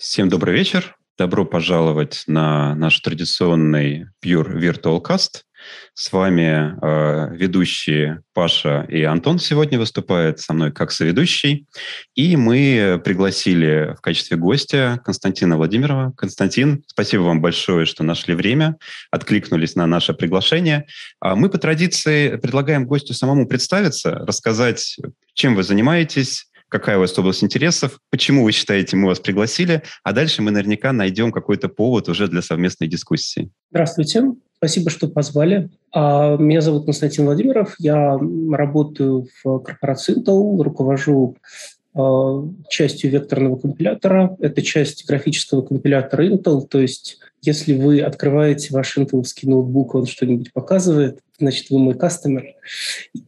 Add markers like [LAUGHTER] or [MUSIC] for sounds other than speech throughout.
Всем добрый вечер. Добро пожаловать на наш традиционный Pure Virtual Cast. С вами э, ведущие Паша и Антон сегодня выступают со мной как соведущий. И мы пригласили в качестве гостя Константина Владимирова. Константин, спасибо вам большое, что нашли время, откликнулись на наше приглашение. А мы по традиции предлагаем гостю самому представиться, рассказать, чем вы занимаетесь, какая у вас область интересов, почему вы считаете, мы вас пригласили, а дальше мы наверняка найдем какой-то повод уже для совместной дискуссии. Здравствуйте. Спасибо, что позвали. А, меня зовут Константин Владимиров. Я работаю в корпорации Intel, руковожу частью векторного компилятора. Это часть графического компилятора Intel, то есть если вы открываете ваш интеловский ноутбук, он что-нибудь показывает, значит, вы мой кастомер.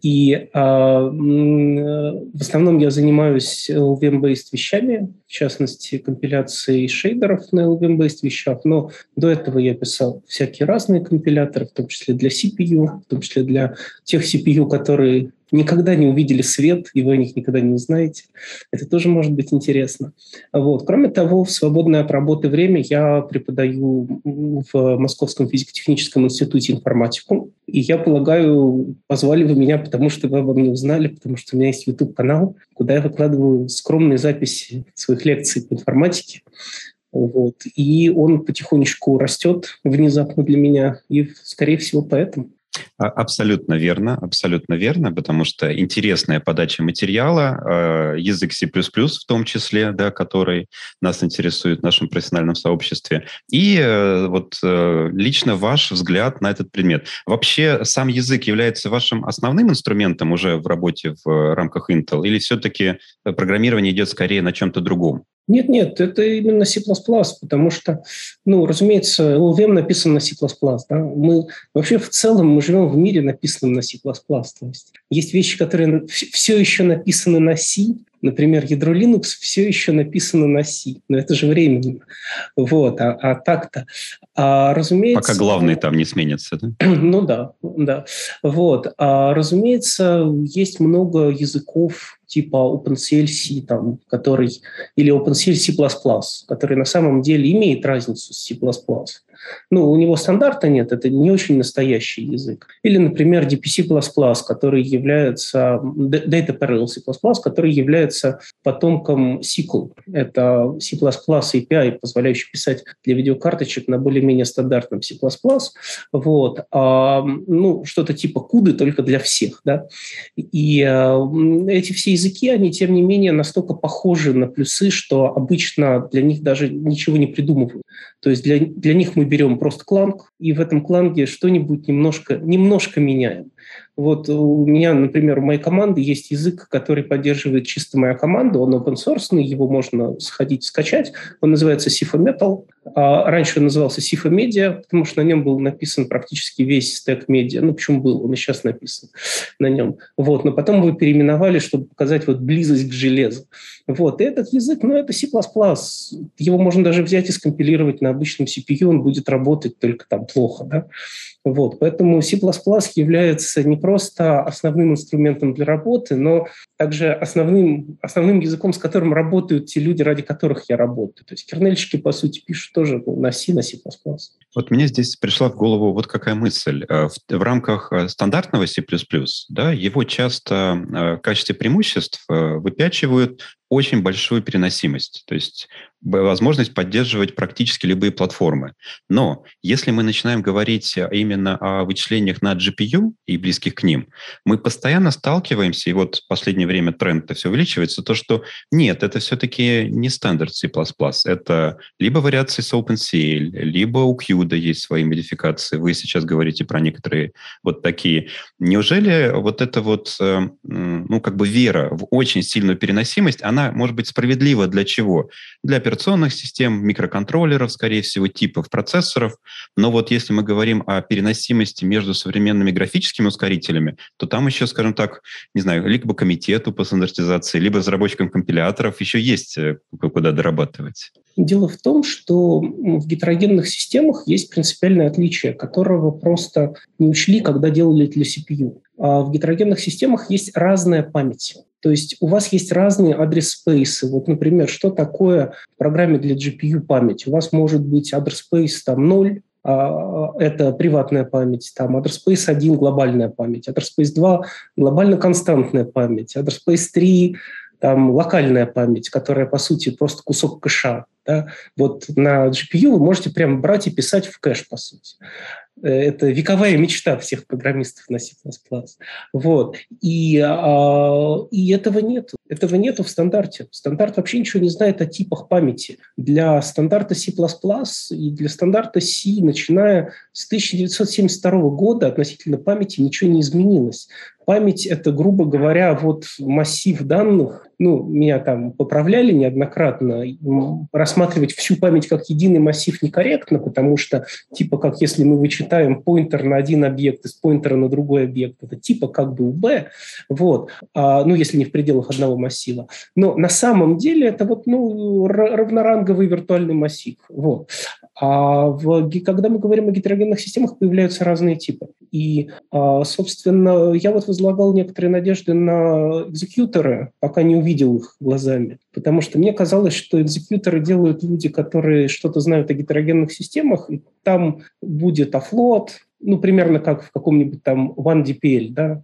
И э, в основном я занимаюсь LVM-based вещами, в частности, компиляцией шейдеров на LVM-based вещах, но до этого я писал всякие разные компиляторы, в том числе для CPU, в том числе для тех CPU, которые никогда не увидели свет, и вы о них никогда не узнаете. Это тоже может быть интересно. Вот. Кроме того, в свободное от работы время я преподаю в Московском физико-техническом институте информатику. И я полагаю, позвали вы меня, потому что вы обо мне узнали, потому что у меня есть YouTube-канал, куда я выкладываю скромные записи своих лекций по информатике. Вот. И он потихонечку растет внезапно для меня, и, скорее всего, поэтому. А, абсолютно верно, абсолютно верно, потому что интересная подача материала, э, язык C++ в том числе, да, который нас интересует в нашем профессиональном сообществе, и э, вот э, лично ваш взгляд на этот предмет. Вообще сам язык является вашим основным инструментом уже в работе в рамках Intel, или все-таки программирование идет скорее на чем-то другом? Нет, нет, это именно C++, потому что, ну, разумеется, LVM написан на C++. Да? Мы вообще в целом мы живем в мире, написанном на C++. То есть есть вещи, которые все еще написаны на C, Например, ядро Linux все еще написано на C, но это же временно. Вот, а, а так-то. А, разумеется... Пока главный там не сменится, да? [CLEARS THROAT] Ну да, да. Вот. А, разумеется, есть много языков типа OpenCL там, который, или OpenCL C++, который на самом деле имеет разницу с C++ ну, у него стандарта нет, это не очень настоящий язык. Или, например, DPC++, который является, Data Parallel C++, который является потомком SQL. Это C++ API, позволяющий писать для видеокарточек на более-менее стандартном C++. Вот. А, ну, что-то типа CUDA, только для всех. Да? И а, эти все языки, они, тем не менее, настолько похожи на плюсы, что обычно для них даже ничего не придумывают. То есть для, для них мы берем просто кланг, и в этом кланге что-нибудь немножко, немножко меняем. Вот у меня, например, у моей команды есть язык, который поддерживает чисто моя команда, он open source, его можно сходить скачать, он называется Sifa Metal, а раньше он назывался Sifa Media, потому что на нем был написан практически весь стек медиа, ну почему был, он и сейчас написан на нем. Вот, но потом его переименовали, чтобы показать вот близость к железу. Вот, и этот язык, ну это C++, его можно даже взять и скомпилировать на обычном CPU, он будет работать только там плохо, да. Вот, поэтому C++ является не просто основным инструментом для работы, но также основным, основным языком, с которым работают те люди, ради которых я работаю. То есть кернельщики, по сути, пишут тоже на C, на C++. Вот мне здесь пришла в голову вот какая мысль. Э, в, в рамках э, стандартного C++, да, его часто э, в качестве преимуществ выпячивают очень большую переносимость, то есть возможность поддерживать практически любые платформы. Но если мы начинаем говорить именно о вычислениях на GPU и близких к ним, мы постоянно сталкиваемся, и вот в последнее время тренд это все увеличивается, то, что нет, это все-таки не стандарт C++, это либо вариации с OpenCL, либо у CUDA есть свои модификации. Вы сейчас говорите про некоторые вот такие. Неужели вот эта вот, э, ну, как бы вера в очень сильную переносимость, она может быть справедлива для чего? Для операционных систем, микроконтроллеров, скорее всего, типов процессоров. Но вот если мы говорим о переносимости между современными графическими ускорителями, то там еще, скажем так, не знаю, либо комитету по стандартизации, либо разработчикам компиляторов еще есть э, куда дорабатывать. Дело в том, что в гетерогенных системах есть принципиальное отличие, которого просто не учли, когда делали для CPU. А в гетерогенных системах есть разная память. То есть у вас есть разные адрес-спейсы. Вот, например, что такое в программе для GPU память? У вас может быть адрес-спейс там 0, а, это приватная память, там адрес-спейс 1 – глобальная память, адрес-спейс 2 – глобально-константная память, адрес-спейс 3 там локальная память, которая, по сути, просто кусок кэша. Да? Вот на GPU вы можете прямо брать и писать в кэш, по сути. Э, это вековая мечта всех программистов на C++. Вот. И, а, и этого нет. Этого нет в стандарте. Стандарт вообще ничего не знает о типах памяти. Для стандарта C++ и для стандарта C, начиная с 1972 года, относительно памяти ничего не изменилось. Память – это, грубо говоря, вот массив данных. Ну, меня там поправляли неоднократно. Рассматривать всю память как единый массив некорректно, потому что, типа, как если мы вычитаем поинтер на один объект из поинтера на другой объект, это типа как бы у B, вот, а, ну, если не в пределах одного массива. Но на самом деле это вот, ну, равноранговый виртуальный массив. Вот. А в, когда мы говорим о гетерогенных системах, появляются разные типы. И, а, собственно, я вот возлагал некоторые надежды на экзекьюторы, пока не увидел их глазами. Потому что мне казалось, что экзекьюторы делают люди, которые что-то знают о гетерогенных системах, и там будет офлот, ну, примерно как в каком-нибудь там OneDPL, да.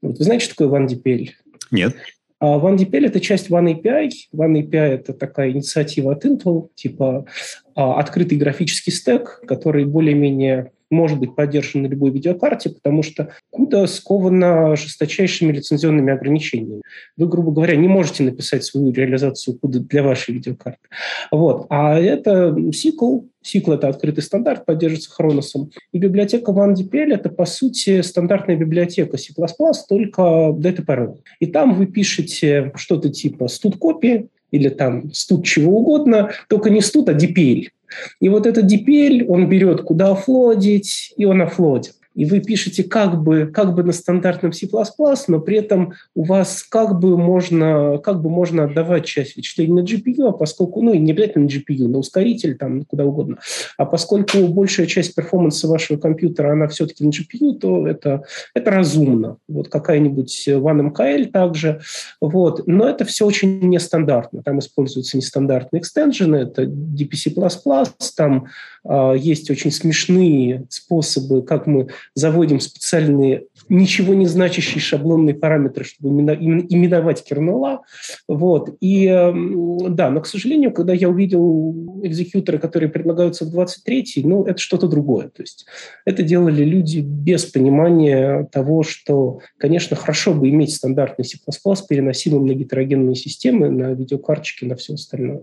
Вот вы знаете, что такое OneDPL? Нет. А OneDPL – это часть OneAPI. OneAPI – это такая инициатива от Intel, типа открытый графический стек, который более-менее может быть поддержан на любой видеокарте, потому что CUDA скована жесточайшими лицензионными ограничениями. Вы, грубо говоря, не можете написать свою реализацию CUDA для вашей видеокарты. Вот. А это SQL, SQL – это открытый стандарт, поддерживается Хроносом. И библиотека OneDPL – это, по сути, стандартная библиотека C++, только Data Parallel. И там вы пишете что-то типа студ копии или там студ чего угодно, только не студ, а DPL. И вот этот DPL, он берет, куда офлодить, и он офлодит и вы пишете как бы, как бы на стандартном C++, но при этом у вас как бы можно, как бы можно отдавать часть вычислений на GPU, а поскольку, ну и не обязательно на GPU, на ускоритель, там, куда угодно, а поскольку большая часть перформанса вашего компьютера, она все-таки на GPU, то это, это разумно. Вот какая-нибудь OneMKL также. Вот. Но это все очень нестандартно. Там используются нестандартные экстенжены, это DPC++, там э, есть очень смешные способы, как мы заводим специальные ничего не значащие шаблонные параметры, чтобы именовать кернела. Вот. И эм, да, но, к сожалению, когда я увидел экзекьюторы, которые предлагаются в 23-й, ну, это что-то другое. То есть это делали люди без понимания того, что, конечно, хорошо бы иметь стандартный C++, переносимым на гетерогенные системы, на видеокарточки, на все остальное.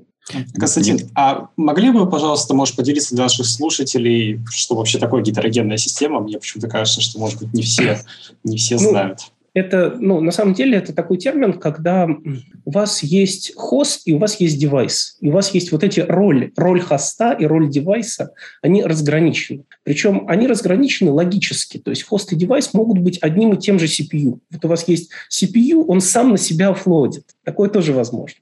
Константин, а могли бы, пожалуйста, можешь поделиться для наших слушателей, что вообще такое гетерогенная система? Мне почему-то кажется, что, может быть, не все, не все ну, знают. Это, ну, на самом деле, это такой термин, когда у вас есть хост и у вас есть девайс. И у вас есть вот эти роли, роль хоста и роль девайса, они разграничены. Причем они разграничены логически. То есть хост и девайс могут быть одним и тем же CPU. Вот у вас есть CPU, он сам на себя офлодит. Такое тоже возможно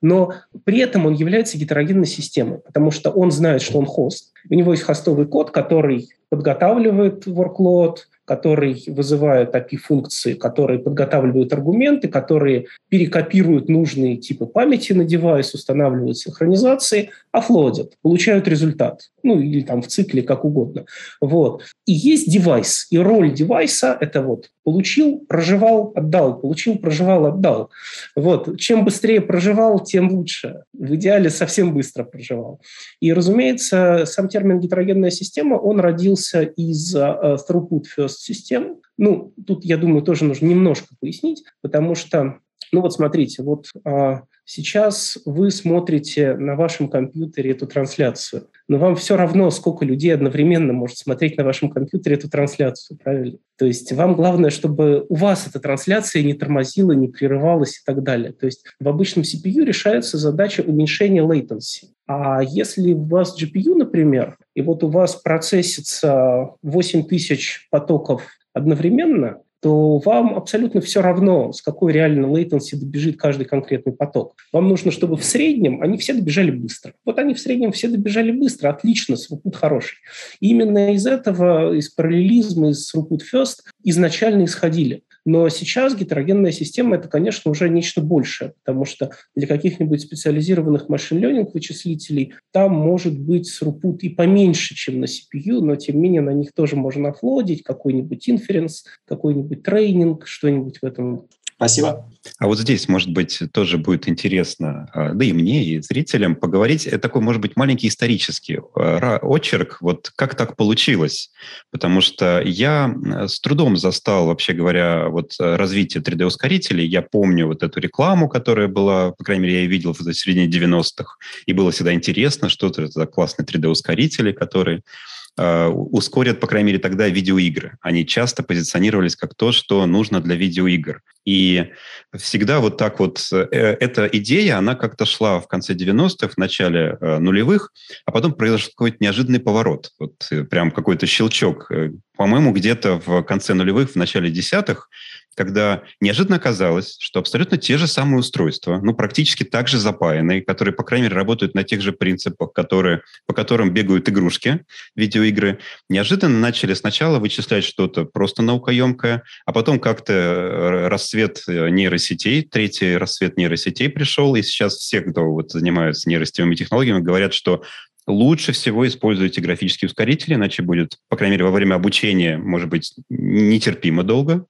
но при этом он является гетерогенной системой, потому что он знает, что он хост. У него есть хостовый код, который подготавливает workload, который вызывает API-функции, которые подготавливают аргументы, которые перекопируют нужные типы памяти на девайс, устанавливают синхронизации, офлодят, получают результат. Ну, или там в цикле, как угодно. Вот. И есть девайс. И роль девайса – это вот получил, проживал, отдал, получил, проживал, отдал. Вот. Чем быстрее проживал, тем лучше. В идеале совсем быстро проживал. И, разумеется, сам термин гетерогенная система, он родился из uh, throughput first систем. Ну, тут, я думаю, тоже нужно немножко пояснить, потому что, ну вот смотрите, вот а, сейчас вы смотрите на вашем компьютере эту трансляцию, но вам все равно, сколько людей одновременно может смотреть на вашем компьютере эту трансляцию, правильно? То есть вам главное, чтобы у вас эта трансляция не тормозила, не прерывалась и так далее. То есть в обычном CPU решается задача уменьшения latency. А если у вас GPU, например, и вот у вас процессится 8000 потоков одновременно, то вам абсолютно все равно, с какой реально latency добежит каждый конкретный поток. Вам нужно, чтобы в среднем они все добежали быстро. Вот они в среднем все добежали быстро, отлично, throughput хороший. И именно из этого, из параллелизма, из throughput first изначально исходили. Но сейчас гетерогенная система – это, конечно, уже нечто большее, потому что для каких-нибудь специализированных машин-ленинг вычислителей там может быть срупут и поменьше, чем на CPU, но тем не менее на них тоже можно офлодить какой-нибудь инференс, какой-нибудь трейнинг, что-нибудь в этом Спасибо. А вот здесь, может быть, тоже будет интересно, а, да и мне, и зрителям, поговорить э, такой, может быть, маленький исторический э, очерк, вот как так получилось. Потому что я с трудом застал, вообще говоря, вот э, развитие 3D-ускорителей. Я помню вот эту рекламу, которая была, по крайней мере, я ее видел в середине 90-х, и было всегда интересно, что это за классные 3D-ускорители, которые Э, ускорят, по крайней мере, тогда видеоигры. Они часто позиционировались как то, что нужно для видеоигр. И всегда вот так вот э, эта идея, она как-то шла в конце 90-х, в начале э, нулевых, а потом произошел какой-то неожиданный поворот. Вот прям какой-то щелчок. По-моему, где-то в конце нулевых, в начале десятых когда неожиданно оказалось, что абсолютно те же самые устройства, ну, практически так же запаянные, которые, по крайней мере, работают на тех же принципах, которые, по которым бегают игрушки, видеоигры, неожиданно начали сначала вычислять что-то просто наукоемкое, а потом как-то э, расцвет э, нейросетей, третий расцвет нейросетей пришел, и сейчас все, кто вот занимаются нейросетевыми технологиями, говорят, что лучше всего используйте графические ускорители, иначе будет, по крайней мере, во время обучения, может быть, нетерпимо долго,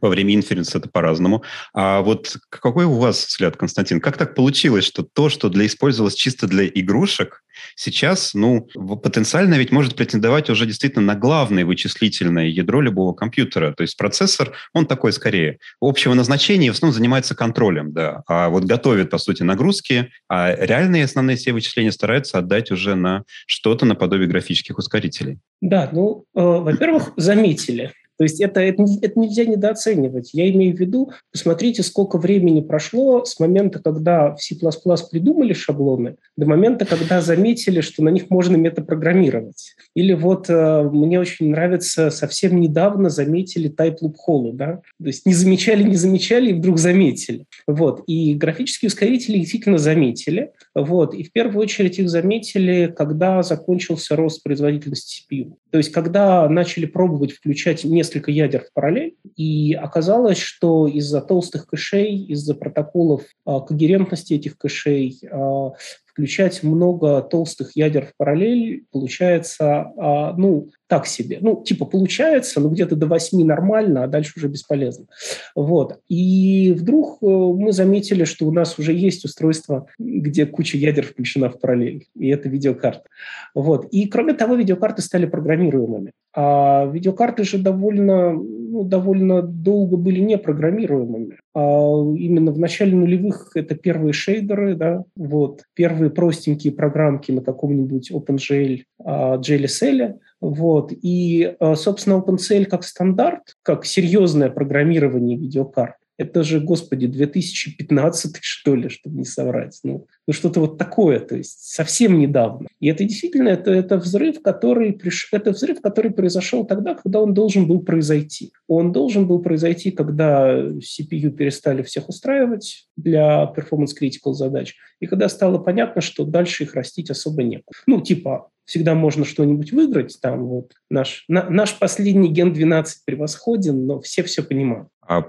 во время инференса это по-разному. А вот какой у вас взгляд, Константин? Как так получилось, что то, что для использовалось чисто для игрушек, сейчас, ну, потенциально ведь может претендовать уже действительно на главное вычислительное ядро любого компьютера. То есть процессор, он такой скорее общего назначения, в основном занимается контролем, да, а вот готовит, по сути, нагрузки, а реальные основные все вычисления стараются отдать уже на что-то наподобие графических ускорителей. Да, ну, э, во-первых, заметили, то есть это, это, это нельзя недооценивать. Я имею в виду, посмотрите, сколько времени прошло с момента, когда в C++ придумали шаблоны, до момента, когда заметили, что на них можно метапрограммировать. Или вот э, мне очень нравится, совсем недавно заметили type loop hole, да? То есть не замечали, не замечали, и вдруг заметили. Вот. И графические ускорители действительно заметили. Вот. И в первую очередь их заметили, когда закончился рост производительности CPU. То есть когда начали пробовать включать несколько несколько ядер в параллель, и оказалось, что из-за толстых кэшей, из-за протоколов а, когерентности этих кэшей, а, включать много толстых ядер в параллель получается, а, ну, так себе. Ну, типа получается, но где-то до 8 нормально, а дальше уже бесполезно. Вот. И вдруг э, мы заметили, что у нас уже есть устройство, где куча ядер включена в параллель, и это видеокарта. Вот. И кроме того, видеокарты стали программируемыми. А видеокарты же довольно, ну, довольно долго были непрограммируемыми. А именно в начале нулевых это первые шейдеры, да, вот, первые простенькие программки на каком-нибудь OpenGL, JLSL, вот. И, э, собственно, OpenCL как стандарт, как серьезное программирование видеокарт, это же, господи, 2015 [LAUGHS] что ли, чтобы не соврать. Ну, ну что-то вот такое, то есть совсем недавно. И это действительно, это, это, взрыв, который приш... это взрыв, который произошел тогда, когда он должен был произойти. Он должен был произойти, когда CPU перестали всех устраивать для performance-critical задач, и когда стало понятно, что дальше их растить особо некуда. Ну, типа, всегда можно что-нибудь выиграть, там вот наш, на, наш последний ген 12 превосходен, но все все понимают. А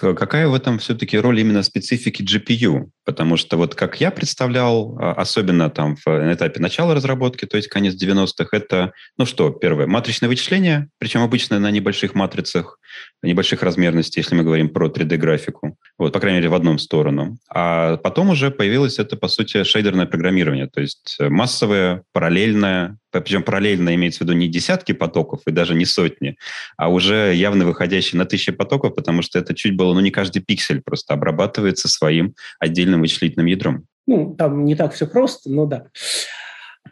какая в этом все-таки роль именно специфики GPU? Потому что вот как я представлял, а, особенно там в этапе начала разработки, то есть конец 90-х, это, ну что, первое, матричное вычисление, причем обычно на небольших матрицах, небольших размерностей, если мы говорим про 3D-графику, вот, по крайней мере, в одну сторону. А потом уже появилось это, по сути, шейдерное программирование, то есть массовое, параллельное, причем параллельно имеется в виду не десятки потоков и даже не сотни, а уже явно выходящие на тысячи потоков, потому что это чуть было, ну, не каждый пиксель просто обрабатывается своим отдельным вычислительным ядром. Ну, там не так все просто, но да.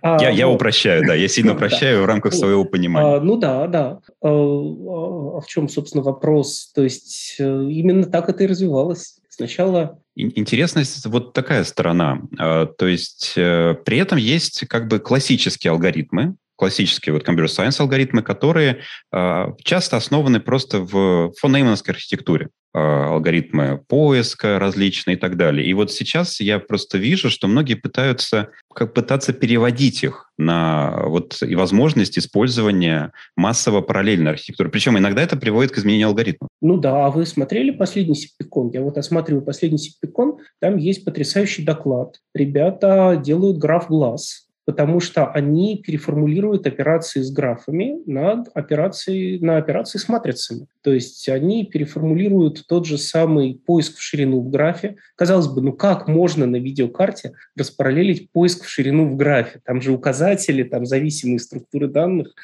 А, я, я упрощаю, да, я сильно [LAUGHS] упрощаю да. в рамках своего понимания. А, ну да, да. А, а в чем, собственно, вопрос? То есть э, именно так это и развивалось. Сначала Интересность вот такая сторона. А, то есть э, при этом есть как бы классические алгоритмы, классические вот computer science алгоритмы, которые э, часто основаны просто в фонеймановской архитектуре. Э, алгоритмы поиска различные и так далее. И вот сейчас я просто вижу, что многие пытаются как пытаться переводить их на вот и возможность использования массово параллельной архитектуры. Причем иногда это приводит к изменению алгоритма. Ну да, а вы смотрели последний Сиппикон? Я вот осматриваю последний Сиппикон, там есть потрясающий доклад. Ребята делают граф глаз потому что они переформулируют операции с графами на операции, на операции с матрицами. То есть они переформулируют тот же самый поиск в ширину в графе. Казалось бы, ну как можно на видеокарте распараллелить поиск в ширину в графе? Там же указатели, там зависимые структуры данных.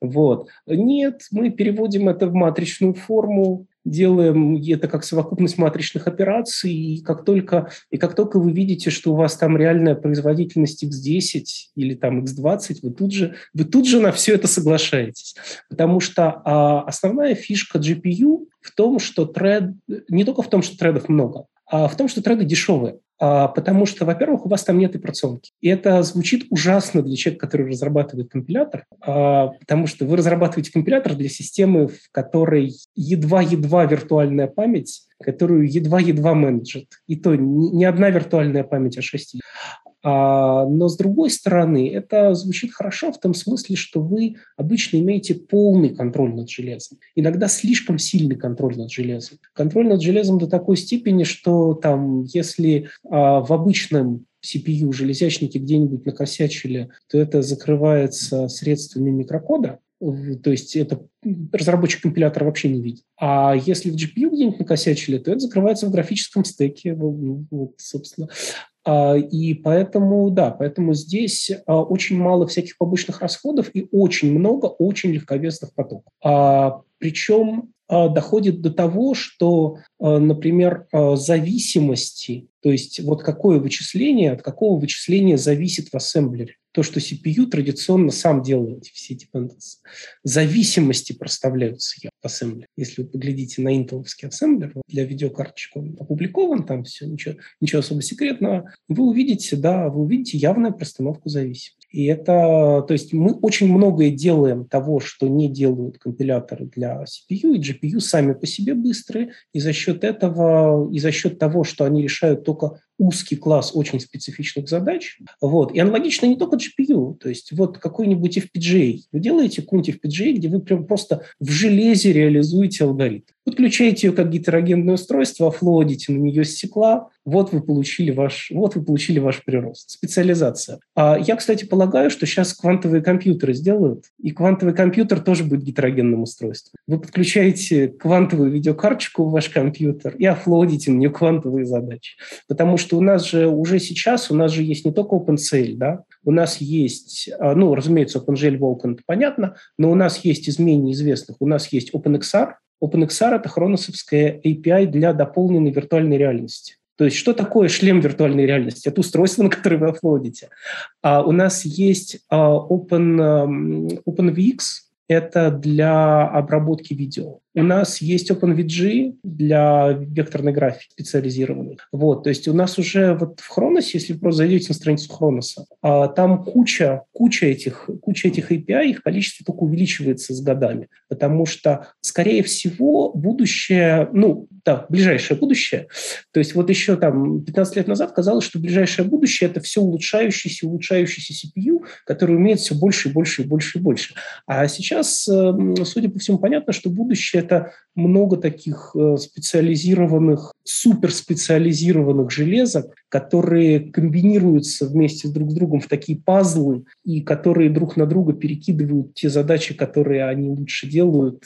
Вот. Нет, мы переводим это в матричную форму, делаем это как совокупность матричных операций, и как только, и как только вы видите, что у вас там реальная производительность x10 или там x20, вы тут же, вы тут же на все это соглашаетесь. Потому что а, основная фишка GPU в том, что тред, не только в том, что тредов много, а, в том, что траты дешевые. А, потому что, во-первых, у вас там нет и проценки. И это звучит ужасно для человека, который разрабатывает компилятор, а, потому что вы разрабатываете компилятор для системы, в которой едва-едва виртуальная память, которую едва-едва менеджит. И то не одна виртуальная память, а 6 но с другой стороны, это звучит хорошо в том смысле, что вы обычно имеете полный контроль над железом. Иногда слишком сильный контроль над железом. Контроль над железом до такой степени, что там, если а, в обычном CPU железячники где-нибудь накосячили, то это закрывается средствами микрокода, то есть это разработчик компилятора вообще не видит. А если в GPU где-нибудь накосячили, то это закрывается в графическом стеке. Вот, собственно. А, и поэтому, да, поэтому здесь а, очень мало всяких побочных расходов и очень много очень легковесных потоков. А, Причем доходит до того, что, например, зависимости, то есть вот какое вычисление, от какого вычисления зависит в ассемблере то, что CPU традиционно сам делает все эти dependencies. Зависимости проставляются в ассемблере. Если вы поглядите на интеловский ассемблер, для видеокарточек он опубликован, там все, ничего, ничего особо секретного, вы увидите, да, вы увидите явную простановку зависимости. И это, то есть мы очень многое делаем того, что не делают компиляторы для CPU, и GPU сами по себе быстрые, и за счет этого, и за счет того, что они решают только узкий класс очень специфичных задач. Вот. И аналогично не только GPU. То есть вот какой-нибудь FPGA. Вы делаете какой-нибудь FPGA, где вы прям просто в железе реализуете алгоритм. Подключаете ее как гетерогенное устройство, офлоадите на нее стекла, вот вы получили ваш, вот вы получили ваш прирост. Специализация. А я, кстати, полагаю, что сейчас квантовые компьютеры сделают, и квантовый компьютер тоже будет гетерогенным устройством. Вы подключаете квантовую видеокарточку в ваш компьютер и офлоадите на нее квантовые задачи. Потому что у нас же уже сейчас, у нас же есть не только OpenCL, да, у нас есть, а, ну, разумеется, OpenGL Vulkan, понятно, но у нас есть из менее известных, у нас есть OpenXR, OpenXR – это хроносовская API для дополненной виртуальной реальности. То есть что такое шлем виртуальной реальности? Это устройство, [LAUGHS] на которое вы офлодите. А у нас есть а, Open, OpenVX, это для обработки видео. У нас есть OpenVG для векторной графики специализированной. Вот, то есть у нас уже вот в Хроносе, если вы просто зайдете на страницу Хроноса, там куча, куча, этих, куча этих API, их количество только увеличивается с годами, потому что, скорее всего, будущее, ну, да, ближайшее будущее, то есть вот еще там 15 лет назад казалось, что ближайшее будущее – это все улучшающийся, улучшающийся CPU, который умеет все больше и больше и больше и больше. А сейчас, эм, судя по всему, понятно, что будущее это много таких э, специализированных, суперспециализированных железок, которые комбинируются вместе друг с другом в такие пазлы и которые друг на друга перекидывают те задачи, которые они лучше делают.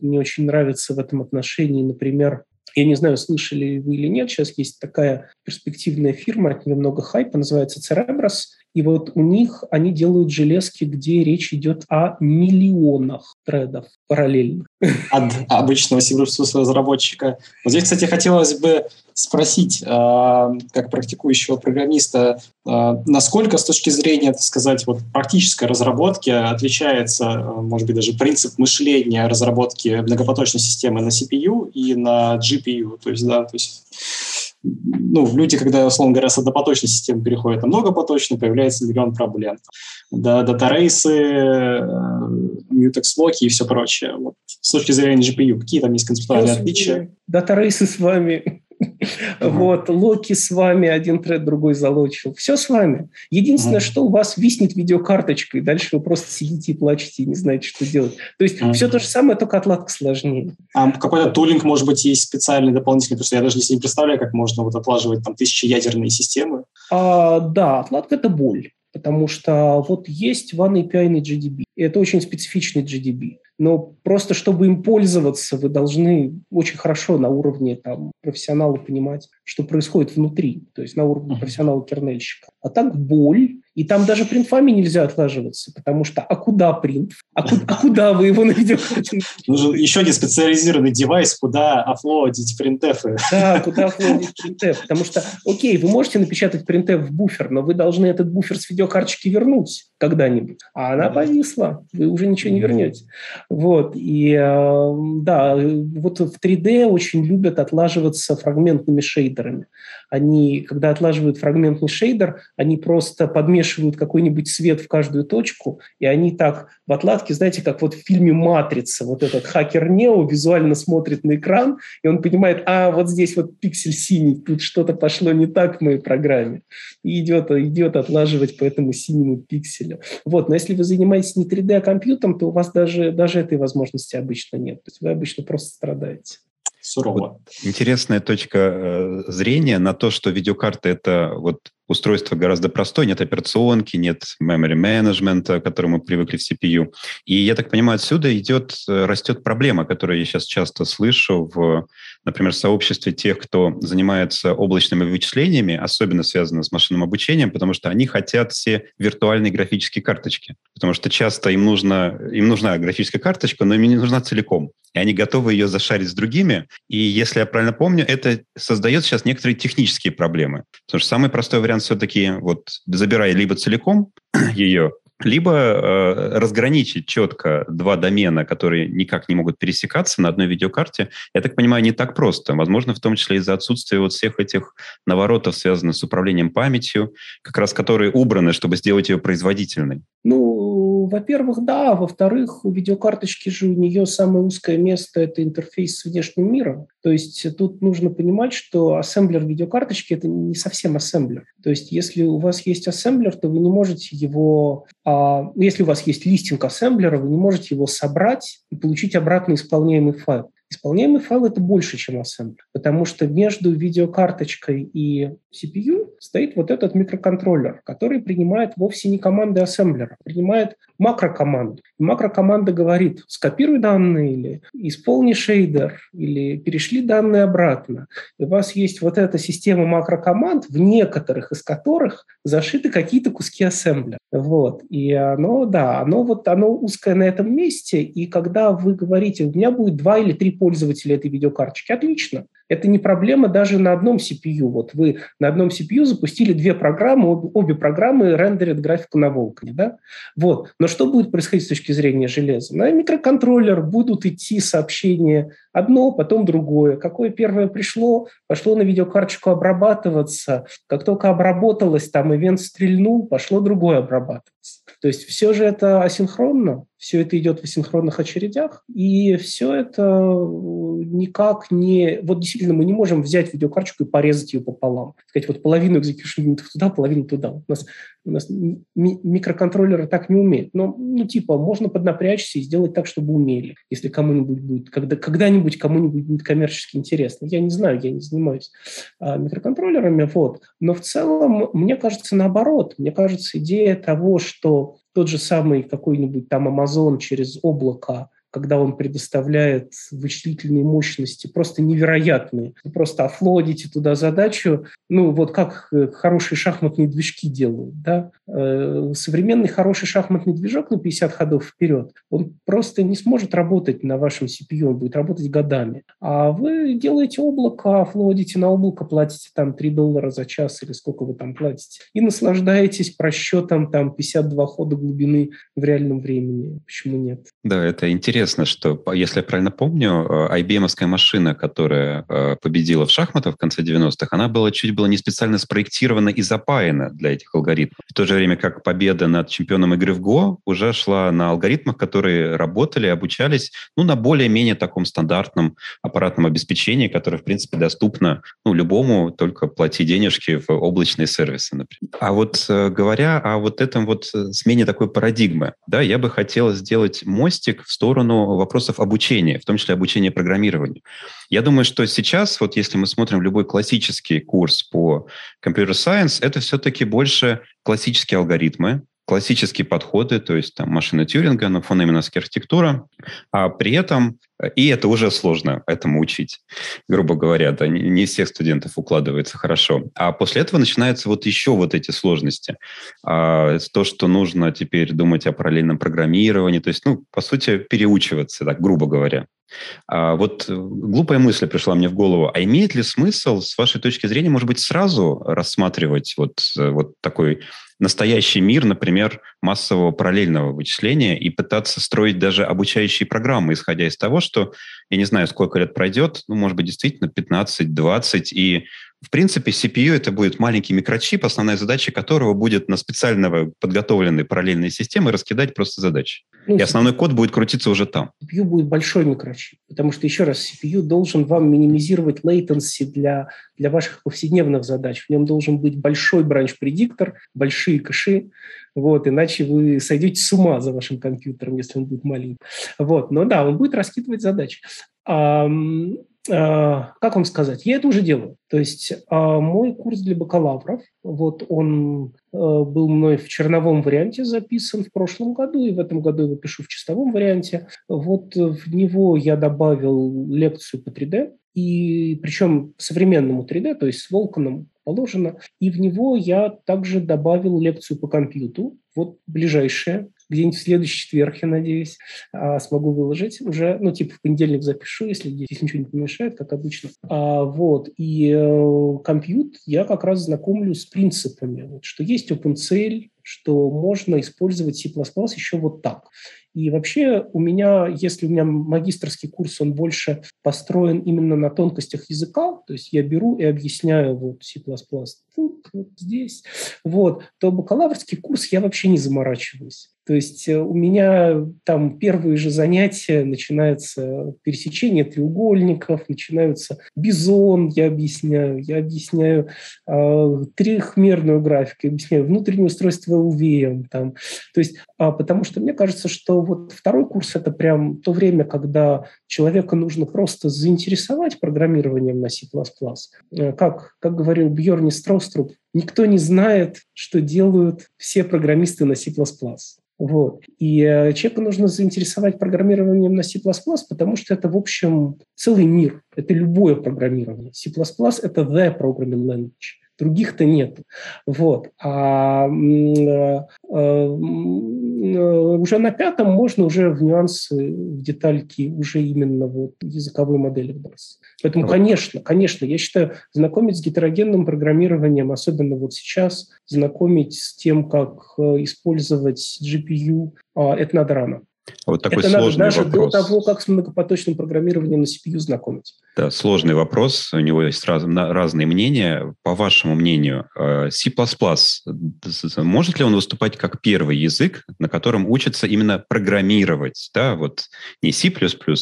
Мне очень нравится в этом отношении, например, я не знаю, слышали вы или нет, сейчас есть такая перспективная фирма, от нее много хайпа, называется Cerebras, и вот у них они делают железки, где речь идет о миллионах тредов параллельно. От обычного C++ разработчика. Вот здесь, кстати, хотелось бы спросить, э, как практикующего программиста, э, насколько с точки зрения, так сказать, вот практической разработки отличается, э, может быть, даже принцип мышления разработки многопоточной системы на CPU и на GPU? То есть, да, то есть ну, люди, когда, условно говоря, с однопоточной системы переходят на многопоточную, появляется миллион проблем. Да, датарейсы, э, mutex локи и все прочее. Вот. С точки зрения GPU, какие там есть концептуальные отличия? Датарейсы с вами [LAUGHS] вот, Локи с вами, один тред, другой залочил. Все с вами. Единственное, что у вас виснет видеокарточка, и дальше вы просто сидите и плачете, и не знаете, что делать. То есть все то же самое, только отладка сложнее. А какой-то тулинг, может быть, есть специальный, дополнительный, потому что я даже не представляю, как можно вот отлаживать там тысячи ядерные системы. А, да, отладка – это боль. Потому что вот есть One API GDB. И это очень специфичный GDB но просто чтобы им пользоваться, вы должны очень хорошо на уровне там, профессионала понимать, что происходит внутри, то есть на уровне профессионала-кернельщика. А так боль, и там даже принтфами нельзя отлаживаться, потому что а куда принт? А, ку- а куда вы его найдете? Нужен еще один специализированный девайс, куда офлоудить принтефы. Да, куда офлоудить принтеф. Потому что, окей, вы можете напечатать принтеф в буфер, но вы должны этот буфер с видеокарточки вернуть когда-нибудь. А она повисла, вы уже ничего не вернете. Вот, и э, да, вот в 3D очень любят отлаживаться фрагментными шейдерами. Они, когда отлаживают фрагментный шейдер, они просто подмешивают какой-нибудь свет в каждую точку, и они так в отладке, знаете, как вот в фильме «Матрица», вот этот хакер Нео визуально смотрит на экран, и он понимает, а, вот здесь вот пиксель синий, тут что-то пошло не так в моей программе, и идет, идет отлаживать по этому синему пикселю. Вот, но если вы занимаетесь не 3D-компьютером, то у вас даже, даже этой возможности обычно нет. То есть вы обычно просто страдаете сурово. Вот интересная точка э, зрения на то, что видеокарта это вот устройство гораздо простое, нет операционки, нет memory management, к которому мы привыкли в CPU. И я так понимаю, отсюда идет, э, растет проблема, которую я сейчас часто слышу в, например, сообществе тех, кто занимается облачными вычислениями, особенно связано с машинным обучением, потому что они хотят все виртуальные графические карточки. Потому что часто им, нужно, им нужна графическая карточка, но им не нужна целиком. И они готовы ее зашарить с другими. И если я правильно помню, это создает сейчас некоторые технические проблемы. Потому что самый простой вариант все-таки вот забирай либо целиком [CLEARS THROAT] ее, либо э, разграничить четко два домена, которые никак не могут пересекаться на одной видеокарте, я так понимаю, не так просто. Возможно, в том числе из-за отсутствия вот всех этих наворотов, связанных с управлением памятью, как раз которые убраны, чтобы сделать ее производительной. Ну, во-первых, да. Во-вторых, у видеокарточки же у нее самое узкое место – это интерфейс с внешним миром. То есть тут нужно понимать, что ассемблер видеокарточки – это не совсем ассемблер. То есть если у вас есть ассемблер, то вы не можете его… А, если у вас есть листинг ассемблера, вы не можете его собрать и получить обратно исполняемый файл. Исполняемый файл – это больше, чем ассемблер, потому что между видеокарточкой и CPU стоит вот этот микроконтроллер, который принимает вовсе не команды ассемблера, принимает макрокоманду. И макрокоманда говорит, скопируй данные или исполни шейдер, или перешли данные обратно. И у вас есть вот эта система макрокоманд, в некоторых из которых зашиты какие-то куски ассемблера. Вот. И оно, да, оно вот оно узкое на этом месте, и когда вы говорите, у меня будет два или три пользователя этой видеокарточки, отлично. Это не проблема даже на одном CPU. Вот вы на одном CPU запустили две программы, обе, обе программы рендерят графику на Vulkan. Да? Вот. Но что будет происходить с точки зрения железа? На микроконтроллер будут идти сообщения одно, потом другое. Какое первое пришло, пошло на видеокарточку обрабатываться. Как только обработалось, там ивент стрельнул, пошло другое обрабатываться. То есть все же это асинхронно, все это идет в асинхронных очередях, и все это никак не... Вот действительно, мы не можем взять видеокарточку и порезать ее пополам. Сказать, вот половину execution юнитов туда, половину туда. У нас, у нас ми- микроконтроллеры так не умеют. Но, ну, типа, можно поднапрячься и сделать так, чтобы умели, если кому-нибудь будет, когда, когда-нибудь кому-нибудь будет коммерчески интересно. Я не знаю, я не занимаюсь а, микроконтроллерами, вот. Но в целом, мне кажется, наоборот. Мне кажется, идея того, что тот же самый какой-нибудь там Amazon через облако когда он предоставляет вычислительные мощности просто невероятные. Вы просто офлодите туда задачу, ну вот как э, хорошие шахматные движки делают, да. Э, современный хороший шахматный движок на 50 ходов вперед, он просто не сможет работать на вашем CPU, он будет работать годами. А вы делаете облако, офлодите на облако, платите там 3 доллара за час или сколько вы там платите, и наслаждаетесь просчетом там 52 хода глубины в реальном времени. Почему нет? Да, это интересно интересно, что, если я правильно помню, э, IBM-овская машина, которая э, победила в шахматах в конце 90-х, она была чуть было не специально спроектирована и запаяна для этих алгоритмов. В то же время как победа над чемпионом игры в ГО уже шла на алгоритмах, которые работали, обучались ну, на более-менее таком стандартном аппаратном обеспечении, которое, в принципе, доступно ну, любому, только плати денежки в облачные сервисы, например. А вот э, говоря о вот этом вот смене такой парадигмы, да, я бы хотел сделать мостик в сторону вопросов обучения, в том числе обучения программированию. Я думаю, что сейчас, вот если мы смотрим любой классический курс по computer science, это все-таки больше классические алгоритмы, классические подходы, то есть там машина Тьюринга, но фонеменовская архитектура, а при этом, и это уже сложно этому учить, грубо говоря, да, не, не всех студентов укладывается хорошо. А после этого начинаются вот еще вот эти сложности. А, то, что нужно теперь думать о параллельном программировании, то есть, ну, по сути, переучиваться, так, грубо говоря. А вот глупая мысль пришла мне в голову. А имеет ли смысл, с вашей точки зрения, может быть, сразу рассматривать вот, вот такой настоящий мир, например, массового параллельного вычисления и пытаться строить даже обучающие программы, исходя из того, что я не знаю, сколько лет пройдет, ну, может быть, действительно 15-20, и в принципе, CPU это будет маленький микрочип, основная задача которого будет на специально подготовленной параллельной системы раскидать просто задачи. Ну, и основной код будет крутиться уже там. CPU будет большой микрочип, потому что, еще раз, CPU должен вам минимизировать latency для, для ваших повседневных задач. В нем должен быть большой бранч-предиктор, большие кэши, вот, иначе вы сойдете с ума за вашим компьютером, если он будет маленький. Вот, но да, он будет раскидывать задачи. А, как вам сказать, я это уже делаю. То есть а, мой курс для бакалавров, вот он э, был мной в черновом варианте записан в прошлом году, и в этом году его пишу в чистовом варианте. Вот в него я добавил лекцию по 3D, и причем современному 3D, то есть с Волканом положено. И в него я также добавил лекцию по компьютеру, вот ближайшая, где-нибудь в следующий четверг, я надеюсь, а, смогу выложить уже, ну, типа в понедельник запишу, если здесь ничего не помешает, как обычно. А, вот, и э, компьютер я как раз знакомлю с принципами, вот, что есть OpenCL, что можно использовать C++ еще вот так. И вообще у меня, если у меня магистрский курс, он больше построен именно на тонкостях языка, то есть я беру и объясняю вот C++ вот здесь, вот, то бакалаврский курс я вообще не заморачиваюсь. То есть э, у меня там первые же занятия начинается пересечение треугольников, начинаются бизон, я объясняю, я объясняю э, трехмерную графику, объясняю внутреннее устройство LVM. Там. То есть, а, потому что мне кажется, что вот второй курс – это прям то время, когда человека нужно просто заинтересовать программированием на C++. Э, как, как говорил Бьерни Строуструб, никто не знает, что делают все программисты на C++. Вот. И э, человеку нужно заинтересовать программированием на C++, потому что это, в общем, целый мир. Это любое программирование. C++ — это the programming language других-то нет. Вот. А э, э, уже на пятом можно уже в нюансы, в детальки уже именно вот языковой модели вдаться. Поэтому, конечно, конечно, я считаю, знакомить с гетерогенным программированием, особенно вот сейчас, знакомить с тем, как э, использовать GPU, а, это надо рано. Вот такой Это сложный надо даже вопрос. до того, как с многопоточным программированием на CPU знакомить. Да, сложный вопрос. У него есть раз, разные мнения. По вашему мнению, э, C++ может ли он выступать как первый язык, на котором учатся именно программировать? Да, вот не C++,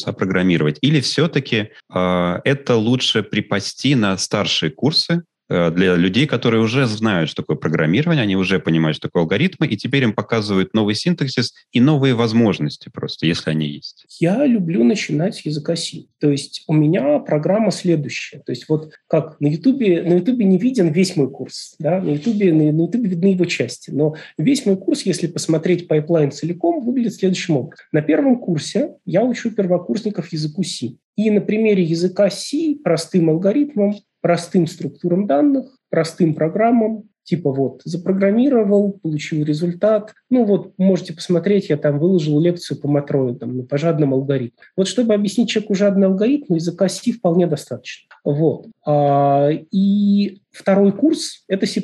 а программировать. Или все-таки э, это лучше припасти на старшие курсы, для людей, которые уже знают, что такое программирование, они уже понимают, что такое алгоритмы, и теперь им показывают новый синтаксис и новые возможности просто, если они есть. Я люблю начинать с языка C. То есть у меня программа следующая. То есть вот как на Ютубе, на Ютубе не виден весь мой курс, да, на Ютубе, на, на Ютубе видны его части, но весь мой курс, если посмотреть pipeline целиком, выглядит следующим образом. На первом курсе я учу первокурсников языку C. И на примере языка C простым алгоритмам простым структурам данных, простым программам, типа вот запрограммировал, получил результат. Ну вот можете посмотреть, я там выложил лекцию по матроидам, по жадным алгоритмам. Вот чтобы объяснить человеку жадный алгоритм, языка C вполне достаточно. Вот. А, и второй курс – это C++.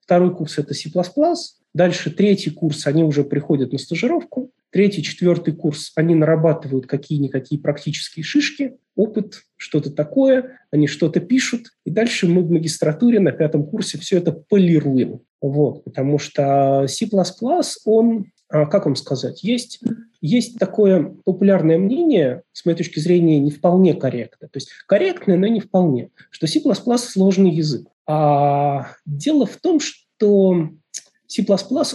Второй курс – это C++. Дальше третий курс, они уже приходят на стажировку. третий, четвертый курс они нарабатывают какие-никакие практические шишки, опыт, что-то такое, они что-то пишут, и дальше мы в магистратуре на пятом курсе все это полируем. Вот, потому что C++, он, а, как вам сказать, есть, есть такое популярное мнение, с моей точки зрения, не вполне корректно. То есть корректное, но не вполне, что C++ сложный язык. А дело в том, что C++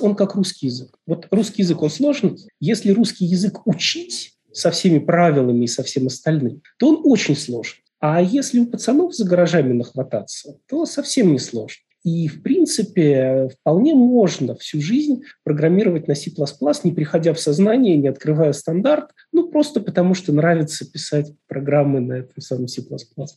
он как русский язык. Вот русский язык, он сложный. Если русский язык учить со всеми правилами и со всем остальным, то он очень сложен. А если у пацанов за гаражами нахвататься, то совсем не сложно. И, в принципе, вполне можно всю жизнь программировать на C++, не приходя в сознание, не открывая стандарт, ну, просто потому что нравится писать программы на этом самом C++.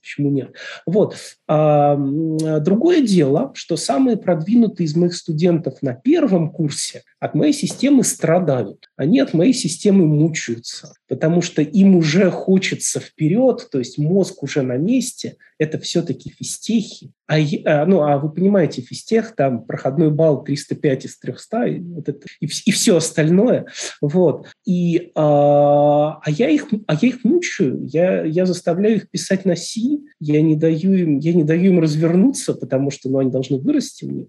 Почему нет? Вот. А, другое дело, что самые продвинутые из моих студентов на первом курсе от моей системы страдают. Они от моей системы мучаются, потому что им уже хочется вперед, то есть мозг уже на месте. Это все-таки фистехи. А, а, ну, а вы понимаете, физтех, там проходной балл 305 из 300, и, вот это, и, и все остальное. Вот. И, а, а, я их, а я их мучаю, я, я заставляю их писать на C, я не даю им, я не даю им развернуться, потому что ну, они должны вырасти у них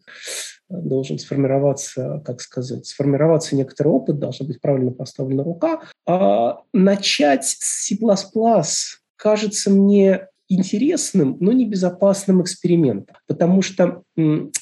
должен сформироваться, как сказать, сформироваться некоторый опыт, должна быть правильно поставлена рука. А начать с C++ кажется мне интересным, но небезопасным экспериментом. Потому что